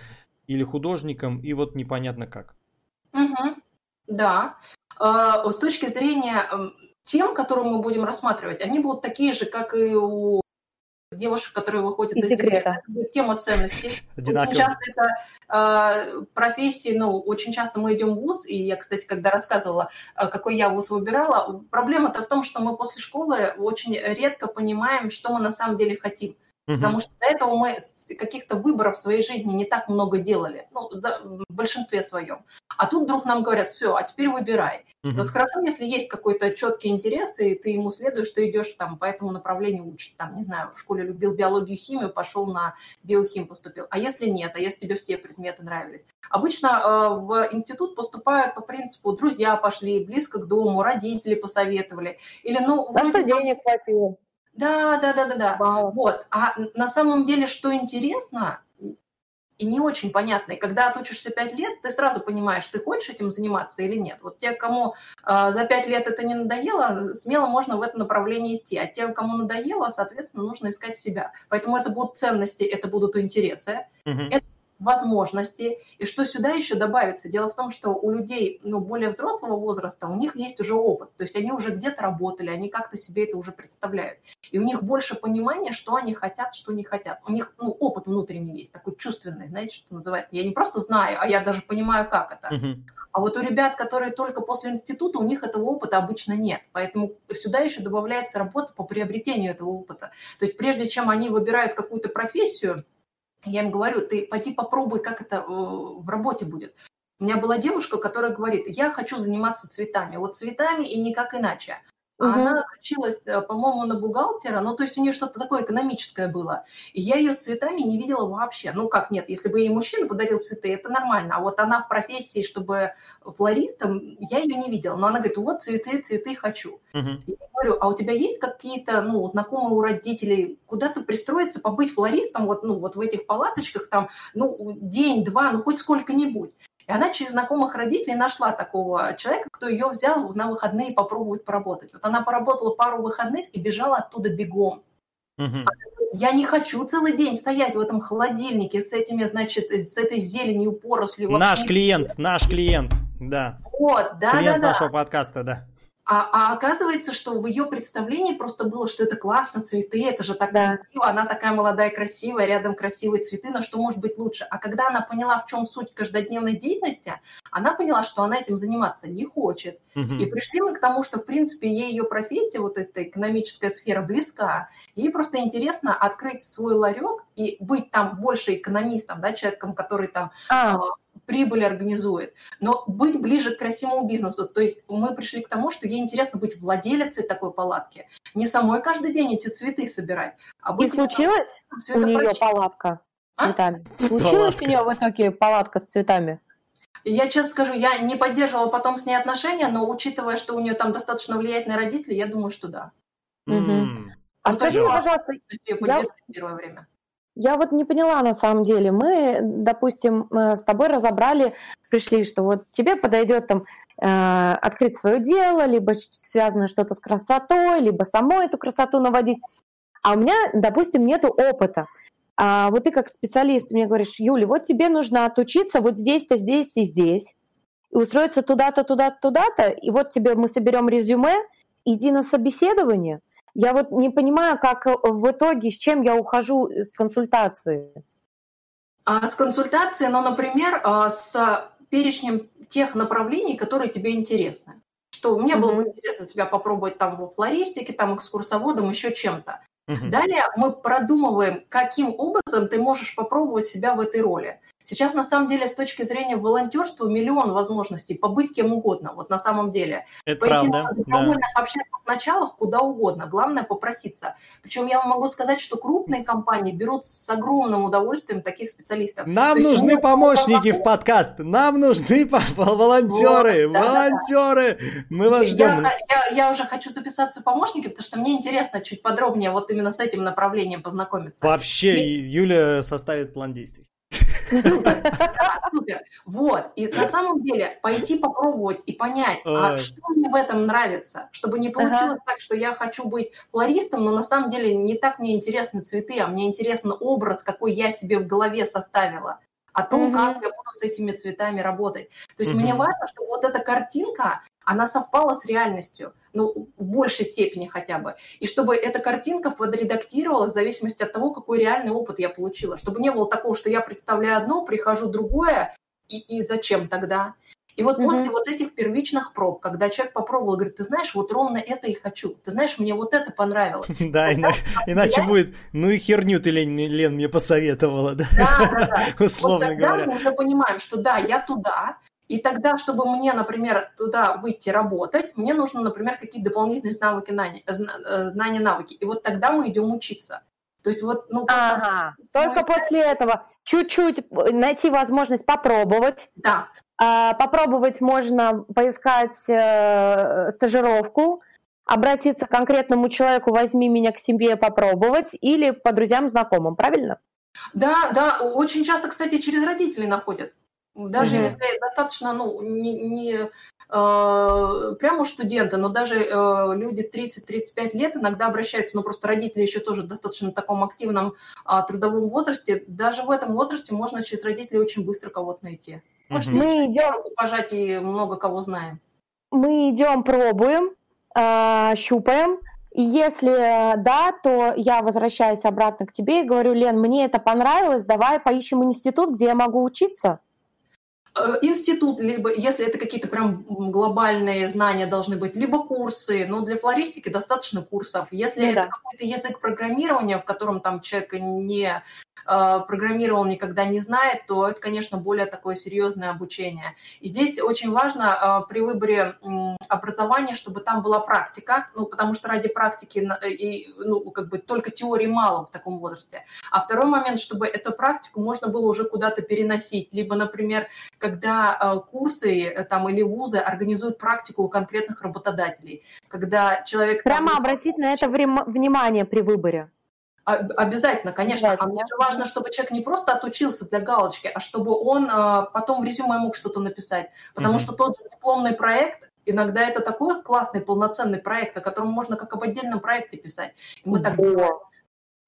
или художником, и вот непонятно как. Угу. Да. Э, с точки зрения тем, которые мы будем рассматривать, они будут такие же, как и у девушек, которые выходят из, из декрета. Это тема ценностей. Очень часто это э, профессии, ну, очень часто мы идем в ВУЗ, и я, кстати, когда рассказывала, э, какой я ВУЗ выбирала, проблема-то в том, что мы после школы очень редко понимаем, что мы на самом деле хотим. Угу. Потому что до этого мы каких-то выборов в своей жизни не так много делали, ну, за, в большинстве своем. А тут вдруг нам говорят, все, а теперь выбирай. Угу. Вот хорошо, если есть какой-то четкий интерес, и ты ему следуешь, ты идешь там по этому направлению учить. Там, не знаю, в школе любил биологию, химию, пошел на биохим поступил. А если нет, а если тебе все предметы нравились? Обычно э, в институт поступают по принципу, друзья пошли, близко к дому, родители посоветовали. Или, ну, За что денег хватило? Да, да, да, да, да. Вау. Вот. А на самом деле, что интересно и не очень понятно, и когда отучишься пять лет, ты сразу понимаешь, ты хочешь этим заниматься или нет. Вот те, кому э, за пять лет это не надоело, смело можно в это направлении идти. А тем, кому надоело, соответственно, нужно искать себя. Поэтому это будут ценности, это будут интересы, угу. это возможности, и что сюда еще добавится. Дело в том, что у людей ну, более взрослого возраста, у них есть уже опыт, то есть они уже где-то работали, они как-то себе это уже представляют. И у них больше понимания, что они хотят, что не хотят. У них ну, опыт внутренний есть, такой чувственный, знаете, что называется. Я не просто знаю, а я даже понимаю, как это. А вот у ребят, которые только после института, у них этого опыта обычно нет. Поэтому сюда еще добавляется работа по приобретению этого опыта. То есть прежде чем они выбирают какую-то профессию, я им говорю, ты пойди попробуй, как это в работе будет. У меня была девушка, которая говорит, я хочу заниматься цветами. Вот цветами и никак иначе. А угу. она училась, э, по-моему, на бухгалтера, ну, то есть у нее что-то такое экономическое было. И я ее с цветами не видела вообще. Ну, как нет, если бы ей мужчина подарил цветы, это нормально. А вот она в профессии, чтобы флористом, я ее не видела. Но она говорит, вот цветы, цветы хочу. Угу. Я говорю, а у тебя есть какие-то, ну, знакомые у родителей, куда-то пристроиться, побыть флористом, вот, ну, вот в этих палаточках там, ну, день-два, ну, хоть сколько-нибудь. И она через знакомых родителей нашла такого человека, кто ее взял на выходные попробовать поработать. Вот она поработала пару выходных и бежала оттуда бегом. Угу. Я не хочу целый день стоять в этом холодильнике с этими, значит, с этой зеленью, порослью. Наш клиент, наш клиент, да. Вот, да, клиент да, нашего подкаста, да. А, а оказывается, что в ее представлении просто было, что это классно, цветы, это же так да. красиво, она такая молодая, красивая, рядом красивые цветы, но что может быть лучше? А когда она поняла, в чем суть каждодневной деятельности, она поняла, что она этим заниматься не хочет. Угу. И пришли мы к тому, что, в принципе, ей ее профессия, вот эта экономическая сфера близка. Ей просто интересно открыть свой ларек и быть там больше экономистом, да, человеком, который там а. А прибыль организует, но быть ближе к красивому бизнесу. То есть мы пришли к тому, что ей интересно быть владелицей такой палатки, не самой каждый день эти цветы собирать. А быть И случилось у нее прочитать. палатка с а? цветами? А? Случилась палатка. у нее в итоге палатка с цветами? Я честно скажу, я не поддерживала потом с ней отношения, но учитывая, что у нее там достаточно влиятельные родители, я думаю, что да. Mm. А скажи мне, пожалуйста, я... первое время. Я вот не поняла на самом деле. Мы, допустим, с тобой разобрали, пришли, что вот тебе подойдет там э, открыть свое дело, либо связано что-то с красотой, либо самой эту красоту наводить. А у меня, допустим, нету опыта. А вот ты как специалист мне говоришь, Юля, вот тебе нужно отучиться вот здесь-то, здесь и здесь, и устроиться туда-то, туда-то, туда-то, и вот тебе мы соберем резюме, иди на собеседование – я вот не понимаю, как э, в итоге, с чем я ухожу с консультации. А с консультацией, ну, например, а, с перечнем тех направлений, которые тебе интересны. Что мне mm-hmm. было бы интересно себя попробовать там во флористике, там экскурсоводом, еще чем-то. Mm-hmm. Далее мы продумываем, каким образом ты можешь попробовать себя в этой роли. Сейчас, на самом деле, с точки зрения волонтерства, миллион возможностей побыть кем угодно, вот на самом деле. Это Пойти правда, на добровольных да. общественных началах куда угодно. Главное попроситься. Причем я вам могу сказать, что крупные компании берут с огромным удовольствием таких специалистов. Нам То нужны помощники в подкаст. Нам нужны волонтеры. Вот, да, волонтеры. Да, да. Мы вас ждем. Я, я, я уже хочу записаться в помощники, потому что мне интересно чуть подробнее вот именно с этим направлением познакомиться. Вообще, И... Юля составит план действий. Да, супер. Вот. И на самом деле пойти попробовать и понять, а что мне в этом нравится, чтобы не получилось так, что я хочу быть флористом, но на самом деле не так мне интересны цветы, а мне интересен образ, какой я себе в голове составила о том, как я буду с этими цветами работать. То есть мне важно, чтобы вот эта картинка, она совпала с реальностью, ну, в большей степени хотя бы. И чтобы эта картинка подредактировалась в зависимости от того, какой реальный опыт я получила. Чтобы не было такого, что я представляю одно, прихожу другое, и, и зачем тогда? И вот mm-hmm. после вот этих первичных проб, когда человек попробовал, говорит, ты знаешь, вот ровно это и хочу. Ты знаешь, мне вот это понравилось. Да, иначе будет, ну и херню ты, Лен, мне посоветовала, да? Да, да, Условно говоря. мы уже понимаем, что да, я туда, и тогда, чтобы мне, например, туда выйти работать, мне нужно, например, какие-то дополнительные навыки, знания, э, знания, навыки. И вот тогда мы идем учиться. То есть вот, ну, ага. Только после этого чуть-чуть э, найти возможность попробовать. Да. А, попробовать можно поискать э, стажировку, обратиться к конкретному человеку, возьми меня к себе попробовать, или по друзьям, знакомым, правильно? Да, да, очень часто, кстати, через родителей находят. Даже угу. если достаточно, ну, не, не э, прямо студенты, но даже э, люди 30-35 лет иногда обращаются, ну, просто родители еще тоже достаточно в таком активном э, трудовом возрасте. Даже в этом возрасте можно через родителей очень быстро кого-то найти. Угу. Мы идем пожать и много кого знаем. Мы идем, пробуем, э, щупаем, и если да, то я возвращаюсь обратно к тебе и говорю, Лен, мне это понравилось, давай поищем институт, где я могу учиться. Э, институт, либо если это какие-то прям глобальные знания должны быть, либо курсы, но для флористики достаточно курсов. Если ну, это да. какой-то язык программирования, в котором там человек не программировал, никогда не знает, то это, конечно, более такое серьезное обучение. И здесь очень важно э, при выборе образования, чтобы там была практика, ну, потому что ради практики э, и, ну, как бы только теории мало в таком возрасте. А второй момент, чтобы эту практику можно было уже куда-то переносить. Либо, например, когда курсы там или вузы организуют практику у конкретных работодателей, когда человек... Прямо там... обратить на это внимание при выборе. Обязательно, конечно. Обязательно. А мне же важно, чтобы человек не просто отучился для галочки, а чтобы он э, потом в резюме мог что-то написать. Потому mm-hmm. что тот же дипломный проект, иногда это такой классный, полноценный проект, о котором можно как об отдельном проекте писать. И мы так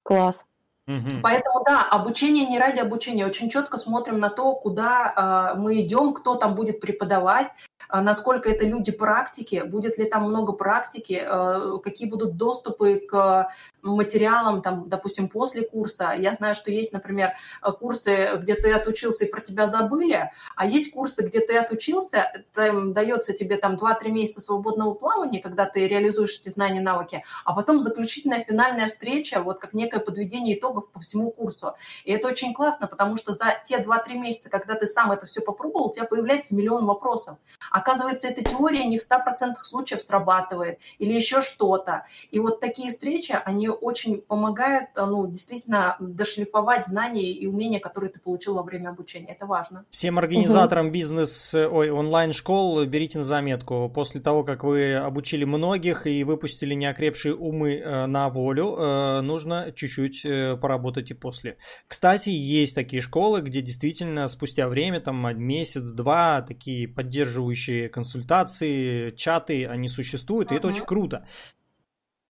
Класс. Угу. Поэтому да, обучение не ради обучения. Очень четко смотрим на то, куда э, мы идем, кто там будет преподавать, э, насколько это люди практики, будет ли там много практики, э, какие будут доступы к материалам, там, допустим, после курса. Я знаю, что есть, например, курсы, где ты отучился и про тебя забыли, а есть курсы, где ты отучился, там дается тебе там 2-3 месяца свободного плавания, когда ты реализуешь эти знания, навыки, а потом заключительная финальная встреча, вот как некое подведение итогов по всему курсу. И это очень классно, потому что за те 2-3 месяца, когда ты сам это все попробовал, у тебя появляется миллион вопросов. Оказывается, эта теория не в 100% случаев срабатывает или еще что-то. И вот такие встречи, они очень помогают, э, ну, действительно дошлифовать знания и умения, которые ты получил во время обучения. Это важно. Всем организаторам угу. бизнес, ой, онлайн-школ берите на заметку. После того, как вы обучили многих и выпустили неокрепшие умы э, на волю, э, нужно чуть-чуть поработать и после. Кстати, есть такие школы, где действительно спустя время, там месяц-два, такие поддерживающие консультации, чаты, они существуют, и это очень круто.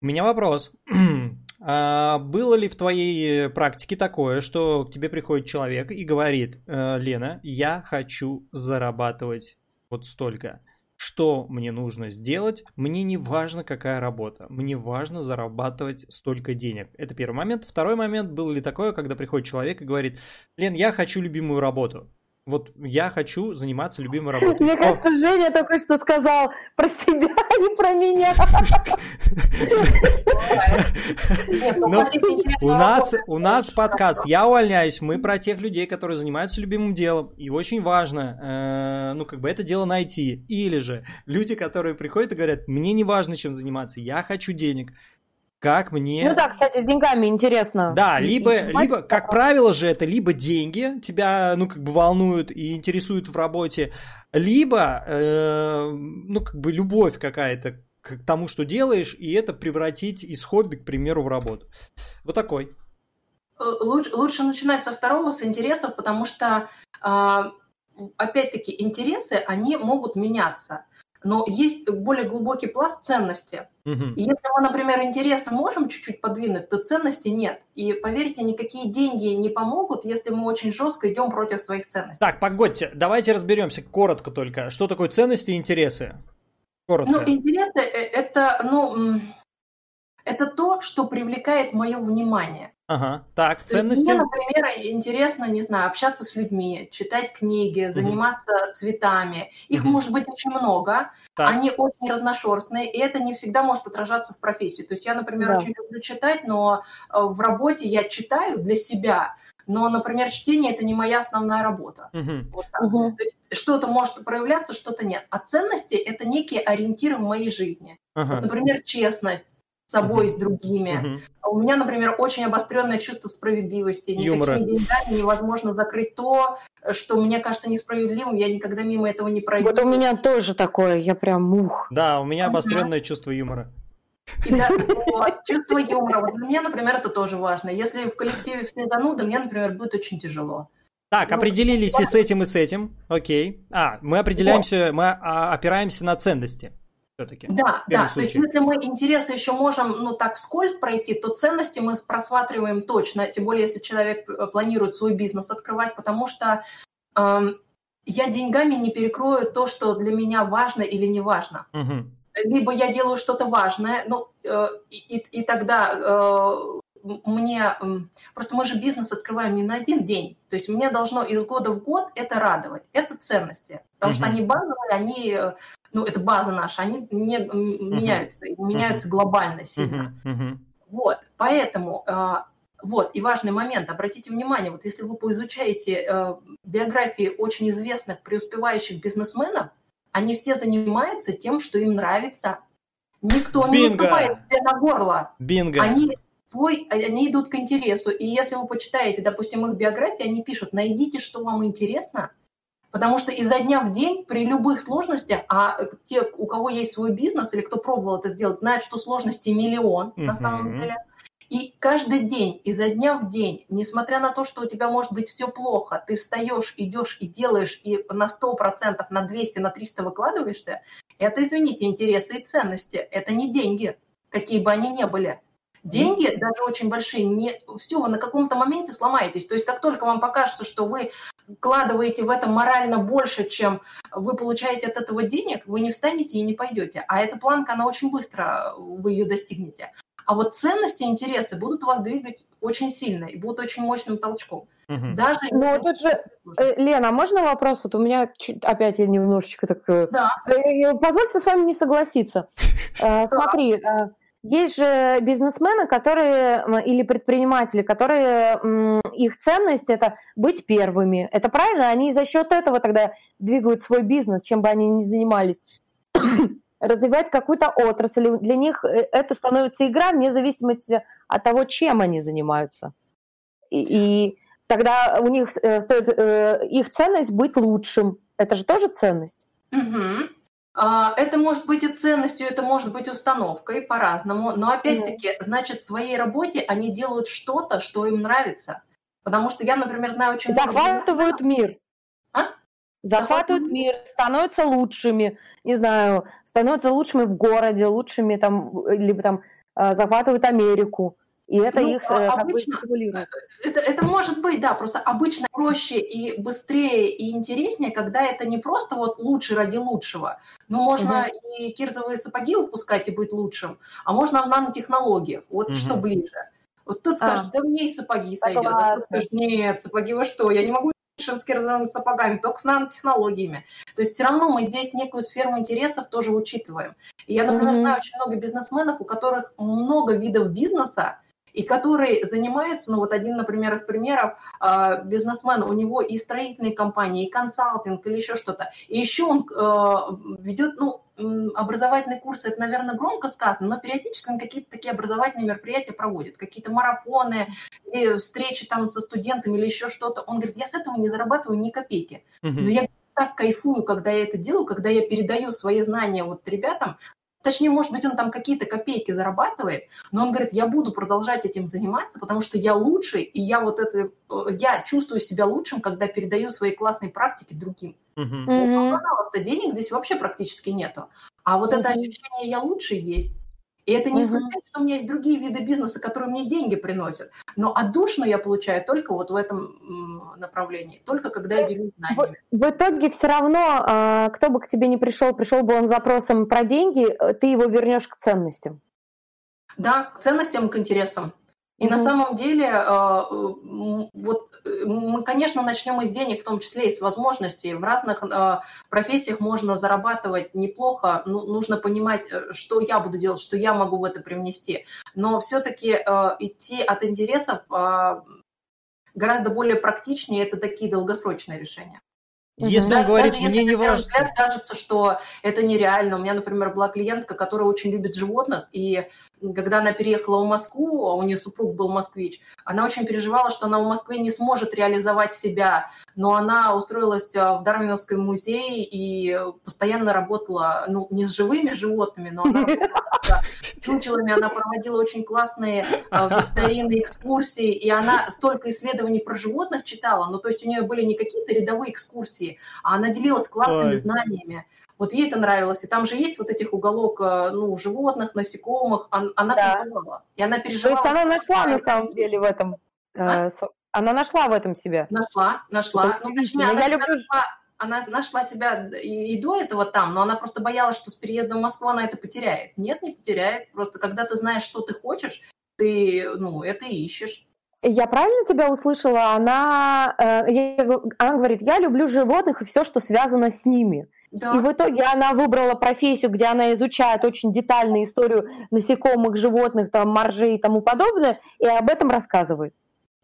У меня вопрос. А было ли в твоей практике такое, что к тебе приходит человек и говорит, «Э, Лена, я хочу зарабатывать вот столько. Что мне нужно сделать? Мне не важно, какая работа. Мне важно зарабатывать столько денег. Это первый момент. Второй момент, было ли такое, когда приходит человек и говорит, Лен, я хочу любимую работу. Вот я хочу заниматься любимой работой. Мне кажется, Женя только что сказал про себя, а не про меня. Ну, у нас, у нас подкаст «Я увольняюсь». Мы про тех людей, которые занимаются любимым делом. И очень важно, э, ну, как бы это дело найти. Или же люди, которые приходят и говорят, мне не важно, чем заниматься, я хочу денег как мне... Ну да, кстати, с деньгами интересно. Да, либо, либо как правило же, это либо деньги тебя, ну, как бы волнуют и интересуют в работе, либо, э, ну, как бы любовь какая-то к тому, что делаешь, и это превратить из хобби, к примеру, в работу. Вот такой. лучше, лучше начинать со второго, с интересов, потому что, опять-таки, интересы, они могут меняться но есть более глубокий пласт ценности. Угу. И если мы, например, интересы можем чуть-чуть подвинуть, то ценности нет. И поверьте, никакие деньги не помогут, если мы очень жестко идем против своих ценностей. Так, погодьте, давайте разберемся коротко только. Что такое ценности и интересы? Коротко. Ну, интересы э, это, ну, это то, что привлекает мое внимание. Ага, так, ценности. Мне, например, интересно, не знаю, общаться с людьми, читать книги, заниматься угу. цветами. Их угу. может быть очень много, так. они очень разношерстные, и это не всегда может отражаться в профессии. То есть я, например, да. очень люблю читать, но э, в работе я читаю для себя, но, например, чтение это не моя основная работа. Uh-huh. Вот так. Uh-huh. То есть что-то может проявляться, что-то нет. А ценности это некие ориентиры в моей жизни. Uh-huh. Вот, например, честность, собой, с другими. У меня, например, очень обостренное чувство справедливости. Юмора. Никакими деньгами невозможно закрыть то, что мне кажется несправедливым. Я никогда мимо этого не пройду. Вот у меня тоже такое, я прям мух. Да, у меня обостренное чувство юмора. И да, вот, чувство юмора. Вот для меня, например, это тоже важно. Если в коллективе все зануды, мне, например, будет очень тяжело. Так, ну, определились и с этим, и с этим. Окей. А, мы определяемся, вот. мы а, опираемся на ценности все-таки. Да, да. Случае. То есть если мы интересы еще можем, ну так вскользь пройти, то ценности мы просматриваем точно. Тем более, если человек э, планирует свой бизнес открывать, потому что э, я деньгами не перекрою то, что для меня важно или не важно. Угу. Либо я делаю что-то важное, ну э, и, и тогда э, мне просто мы же бизнес открываем не на один день, то есть мне должно из года в год это радовать, это ценности, потому uh-huh. что они базовые, они, э, ну это база наша, они не uh-huh. меняются, и меняются uh-huh. глобально сильно. Uh-huh. Вот, поэтому а, вот, и важный момент, обратите внимание, вот если вы поизучаете э, биографии очень известных преуспевающих бизнесменов, они все занимаются тем, что им нравится. Никто Бинго. не наступает себе на горло. Бинго. Они свой, а, они идут к интересу. И если вы почитаете, допустим, их биографии, они пишут, найдите, что вам интересно, потому что изо дня в день при любых сложностях, а э, те, у кого есть свой бизнес или кто пробовал это сделать, знают, что сложностей миллион mm-hmm. на самом деле. И каждый день, изо дня в день, несмотря на то, что у тебя может быть все плохо, ты встаешь, идешь и делаешь, и на 100%, на 200, на 300 выкладываешься, это, извините, интересы и ценности. Это не деньги, какие бы они ни были. Деньги, даже очень большие, не все, вы на каком-то моменте сломаетесь. То есть как только вам покажется, что вы вкладываете в это морально больше, чем вы получаете от этого денег, вы не встанете и не пойдете. А эта планка, она очень быстро, вы ее достигнете. А вот ценности и интересы будут вас двигать очень сильно и будут очень мощным толчком. Угу. Даже Но тут же, э, Лена, а можно вопрос? Вот у меня чуть, опять я немножечко так... Э, да. Э, позвольте с вами не согласиться. Смотри, есть же бизнесмены, которые или предприниматели, которые их ценность это быть первыми. Это правильно? Они за счет этого тогда двигают свой бизнес, чем бы они ни занимались. Развивать какую-то отрасль. Для них э, это становится игра вне зависимости от того, чем они занимаются. И, и тогда у них э, стоит э, их ценность быть лучшим. Это же тоже ценность. Угу. А, это может быть и ценностью, это может быть установкой по-разному, но опять-таки, значит, в своей работе они делают что-то, что им нравится. Потому что я, например, знаю очень Захватывают много... мир. А? Захватывают мир, становятся лучшими, не знаю, становятся лучшими в городе, лучшими там, либо там а, захватывают Америку. И это ну, их э, обычно. Это, это может быть, да, просто обычно проще и быстрее и интереснее, когда это не просто вот лучше ради лучшего. Ну, можно угу. и кирзовые сапоги выпускать и быть лучшим, а можно в нанотехнологиях. Вот угу. что ближе. Вот тут скажет, а. да мне и сапоги сойдет. А тут скажет, нет, сапоги вы что, я не могу с кирзовыми сапогами, только с нанотехнологиями. То есть все равно мы здесь некую сферу интересов тоже учитываем. И я, например, mm-hmm. знаю очень много бизнесменов, у которых много видов бизнеса, и который занимается, ну вот один, например, из примеров, а, бизнесмен, у него и строительные компании, и консалтинг, или еще что-то. И еще он э, ведет, ну, образовательные курсы, это, наверное, громко сказано, но периодически он какие-то такие образовательные мероприятия проводит, какие-то марафоны, или встречи там со студентами или еще что-то. Он говорит, я с этого не зарабатываю ни копейки. Но я так кайфую, когда я это делаю, когда я передаю свои знания вот ребятам, Точнее, может быть, он там какие-то копейки зарабатывает, но он говорит, я буду продолжать этим заниматься, потому что я лучший, и я вот это, э, я чувствую себя лучшим, когда передаю свои классные практики другим. Uh-huh. У денег здесь вообще практически нету. А вот uh-huh. это ощущение «я лучший» есть. И это не исключает, угу. что у меня есть другие виды бизнеса, которые мне деньги приносят. Но отдушно я получаю только вот в этом направлении, только когда я делюсь знаниями. В, в итоге все равно, а, кто бы к тебе не пришел, пришел бы он с запросом про деньги, э, ты его вернешь к ценностям. Да, к ценностям, к интересам. И на самом деле, а, вот э, мы, конечно, начнем из денег, в том числе и с возможностей. В разных а, профессиях можно зарабатывать неплохо. Ну, нужно понимать, э, что я буду делать, что я могу в это привнести. Но все-таки а, идти от интересов гораздо более практичнее. Это такие долгосрочные решения. Если он говорит, Даже мне не важно. взгляд кажется, что это нереально. У меня, например, была клиентка, которая очень любит животных, и когда она переехала в Москву, а у нее супруг был москвич, она очень переживала, что она в Москве не сможет реализовать себя, но она устроилась а, в Дарвиновский музей и постоянно работала, ну, не с живыми животными, но она с чучелами, она проводила очень классные а, викторины, экскурсии, и она столько исследований про животных читала, ну, то есть у нее были не какие-то рядовые экскурсии, а она делилась классными Ой. знаниями. Вот ей это нравилось. И там же есть вот этих уголок, э, ну, животных, насекомых. Она да. И она переживала. То есть она нашла на самом деле в этом... Э, а? Она нашла в этом себя. Нашла, нашла. Ну, точнее, она, себя люблю... нашла, она нашла себя и, и до этого там, но она просто боялась, что с переездом в Москву она это потеряет. Нет, не потеряет. Просто когда ты знаешь, что ты хочешь, ты, ну, это ищешь. Я правильно тебя услышала? Она, э, она говорит, я люблю животных и все, что связано с ними. Да. И в итоге она выбрала профессию, где она изучает очень детально историю насекомых, животных, там, моржей и тому подобное, и об этом рассказывает.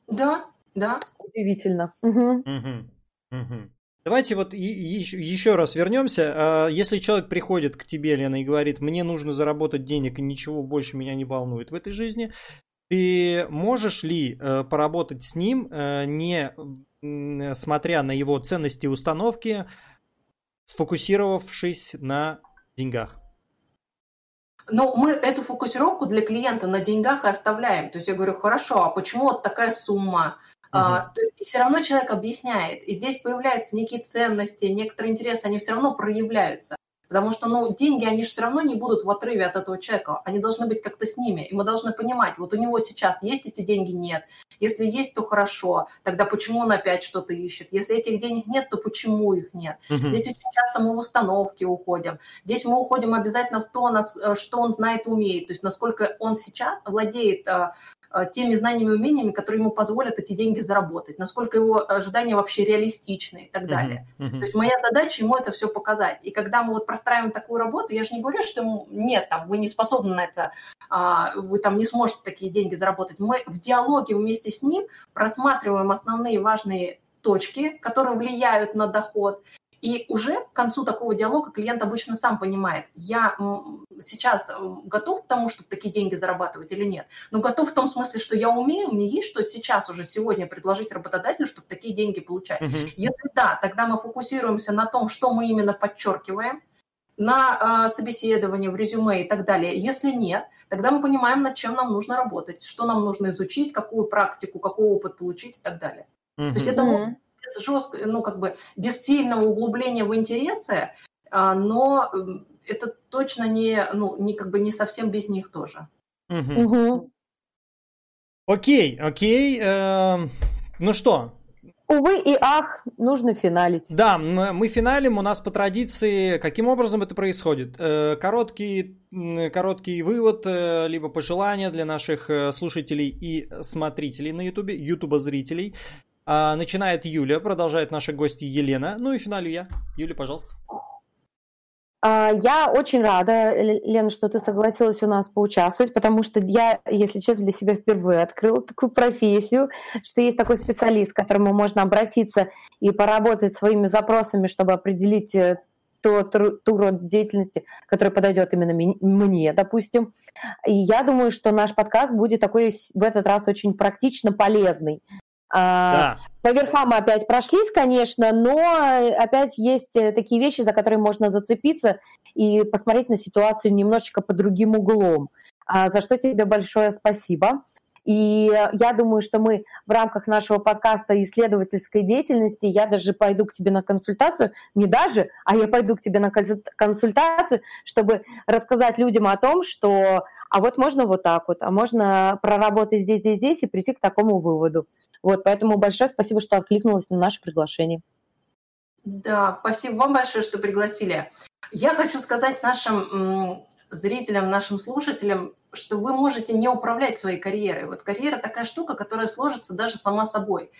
Да, да. Удивительно. Угу. Угу. Угу. Давайте вот еще раз вернемся. А, если человек приходит к тебе, Лена, и говорит, мне нужно заработать денег, и ничего больше меня не волнует в этой жизни, ты можешь ли э, поработать с ним, э, не смотря на его ценности и установки, сфокусировавшись на деньгах? Ну, мы эту фокусировку для клиента на деньгах и оставляем. То есть я говорю, хорошо, а почему вот такая сумма? Uh-huh. А, и все равно человек объясняет. И здесь появляются некие ценности, некоторые интересы, они все равно проявляются. Потому что, ну, деньги, они же все равно не будут в отрыве от этого человека. Они должны быть как-то с ними. И мы должны понимать, вот у него сейчас есть эти деньги, нет. Если есть, то хорошо. Тогда почему он опять что-то ищет? Если этих денег нет, то почему их нет? Uh-huh. Здесь очень часто мы в установки уходим. Здесь мы уходим обязательно в то, э, что он знает и умеет. То есть насколько он сейчас владеет Э, теми знаниями и умениями, которые ему позволят эти деньги заработать, насколько его ожидания вообще реалистичны и так далее. Uh-huh. Uh-huh. То есть моя задача ему это все показать. И когда мы вот простраиваем такую работу, я же не говорю, что ему нет, там, вы не способны на это, а, вы там не сможете такие деньги заработать. Мы в диалоге вместе с ним просматриваем основные важные точки, которые влияют на доход, и уже к концу такого диалога клиент обычно сам понимает, я сейчас готов к тому, чтобы такие деньги зарабатывать или нет. Но готов в том смысле, что я умею, мне есть что сейчас уже сегодня предложить работодателю, чтобы такие деньги получать. Uh-huh. Если да, тогда мы фокусируемся на том, что мы именно подчеркиваем, на э, собеседование, в резюме и так далее. Если нет, тогда мы понимаем, над чем нам нужно работать, что нам нужно изучить, какую практику, какой опыт получить и так далее. Uh-huh. То есть это жестко, ну, как бы без сильного углубления в интересы, а, но это точно не, ну, не, как бы не совсем без них тоже. Угу. Окей, окей. Э, ну что, Увы и ах, нужно финалить. Да, мы финалим. У нас по традиции, каким образом это происходит? Э, короткий, короткий вывод, э, либо пожелания для наших э, слушателей и смотрителей на Ютубе, Ютуба-зрителей. А, начинает Юля, продолжает наша гостья Елена. Ну и финалю я. Юля, пожалуйста. А, я очень рада, Лена, что ты согласилась у нас поучаствовать, потому что я, если честно, для себя впервые открыла такую профессию, что есть такой специалист, к которому можно обратиться и поработать своими запросами, чтобы определить э, тот, ту род деятельности, который подойдет именно мне, допустим. И я думаю, что наш подкаст будет такой в этот раз очень практично полезный. Да. По верхам мы опять прошлись, конечно, но опять есть такие вещи, за которые можно зацепиться и посмотреть на ситуацию немножечко под другим углом. За что тебе большое спасибо. И я думаю, что мы в рамках нашего подкаста исследовательской деятельности, я даже пойду к тебе на консультацию, не даже, а я пойду к тебе на консультацию, чтобы рассказать людям о том, что а вот можно вот так вот, а можно проработать здесь, здесь, здесь и прийти к такому выводу. Вот, поэтому большое спасибо, что откликнулась на наше приглашение. Да, спасибо вам большое, что пригласили. Я хочу сказать нашим зрителям, нашим слушателям, что вы можете не управлять своей карьерой. Вот карьера такая штука, которая сложится даже сама собой.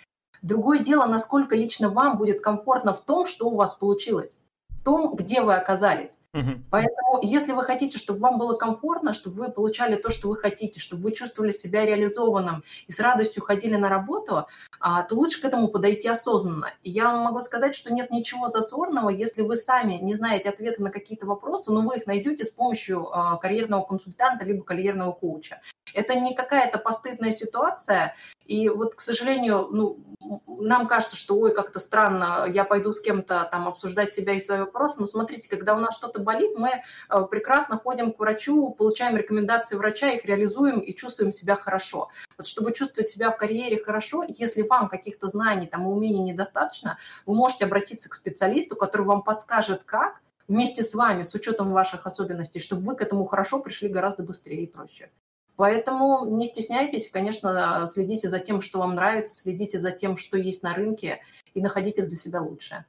Другое дело, насколько лично вам будет комфортно в том, что у вас получилось, в том, где вы оказались. Поэтому, если вы хотите, чтобы вам было комфортно, чтобы вы получали то, что вы хотите, чтобы вы чувствовали себя реализованным и с радостью ходили на работу, а, то лучше к этому подойти осознанно. И я могу сказать, что нет ничего зазорного, если вы сами не знаете ответы на какие-то вопросы, но вы их найдете с помощью а, карьерного консультанта либо карьерного коуча. Это не какая-то постыдная ситуация, и вот, к сожалению, ну, нам кажется, что, ой, как-то странно, я пойду с кем-то там обсуждать себя и свои вопросы, но смотрите, когда у нас что-то болит, мы э, прекрасно ходим к врачу, получаем рекомендации врача, их реализуем и чувствуем себя хорошо. Вот чтобы чувствовать себя в карьере хорошо, если вам каких-то знаний, там, и умений недостаточно, вы можете обратиться к специалисту, который вам подскажет, как, вместе с вами, с учетом ваших особенностей, чтобы вы к этому хорошо пришли гораздо быстрее и проще. Поэтому не стесняйтесь, конечно, следите за тем, что вам нравится, следите за тем, что есть на рынке, и находите для себя лучшее.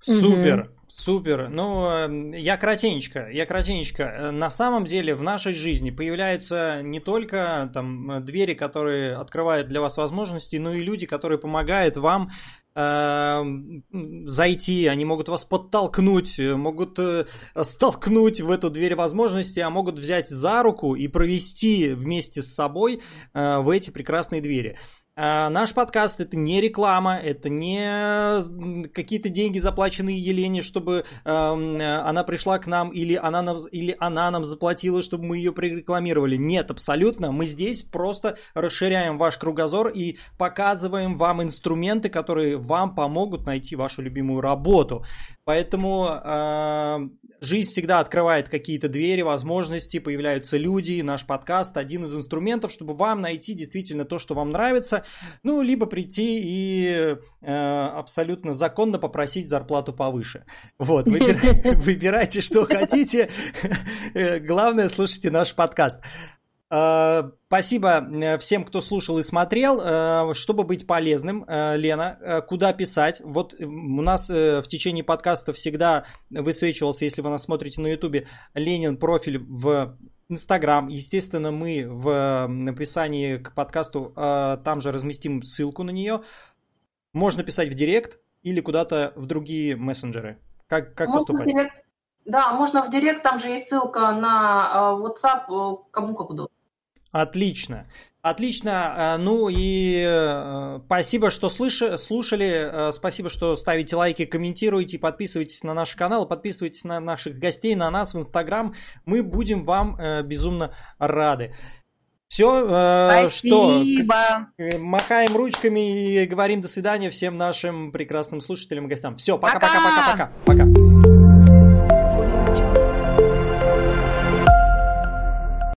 Супер, супер. Ну, эм, я кратенечко, я кратенечко. На самом деле в нашей жизни появляются не только там двери, которые открывают для вас возможности, но и люди, которые помогают вам Эм, зайти, они могут вас подтолкнуть, могут э, столкнуть в эту дверь возможности, а могут взять за руку и провести вместе с собой э, в эти прекрасные двери. А, наш подкаст это не реклама, это не какие-то деньги, заплаченные Елене, чтобы э, она пришла к нам, или она, нам, или она нам заплатила, чтобы мы ее прорекламировали. Нет, абсолютно. Мы здесь просто расширяем ваш кругозор и показываем вам инструменты, которые вам помогут найти вашу любимую работу. Поэтому э, жизнь всегда открывает какие-то двери, возможности, появляются люди, наш подкаст один из инструментов, чтобы вам найти действительно то, что вам нравится, ну, либо прийти и э, абсолютно законно попросить зарплату повыше. Вот, выбирайте, что хотите. Э, главное, слушайте наш подкаст. Э, спасибо э, всем, кто слушал и смотрел. Э, чтобы быть полезным, Лена, куда писать? Вот у нас в течение подкаста всегда высвечивался, если вы нас смотрите на Ютубе, Ленин профиль в Инстаграм. Естественно, мы в описании к подкасту там же разместим ссылку на нее. Можно писать в Директ или куда-то в другие мессенджеры. Как, как Можно поступать? В директ. Да, можно в Директ, там же есть ссылка на WhatsApp, кому как удобно. Отлично. Отлично. Э, ну и э, спасибо, что слушали. Э, спасибо, что ставите лайки, комментируете, подписывайтесь на наш канал, подписывайтесь на наших гостей, на нас в Инстаграм. Мы будем вам безумно рады. Все, что махаем ручками и говорим до свидания всем нашим прекрасным слушателям и гостям. Все, пока-пока-пока-пока. Пока.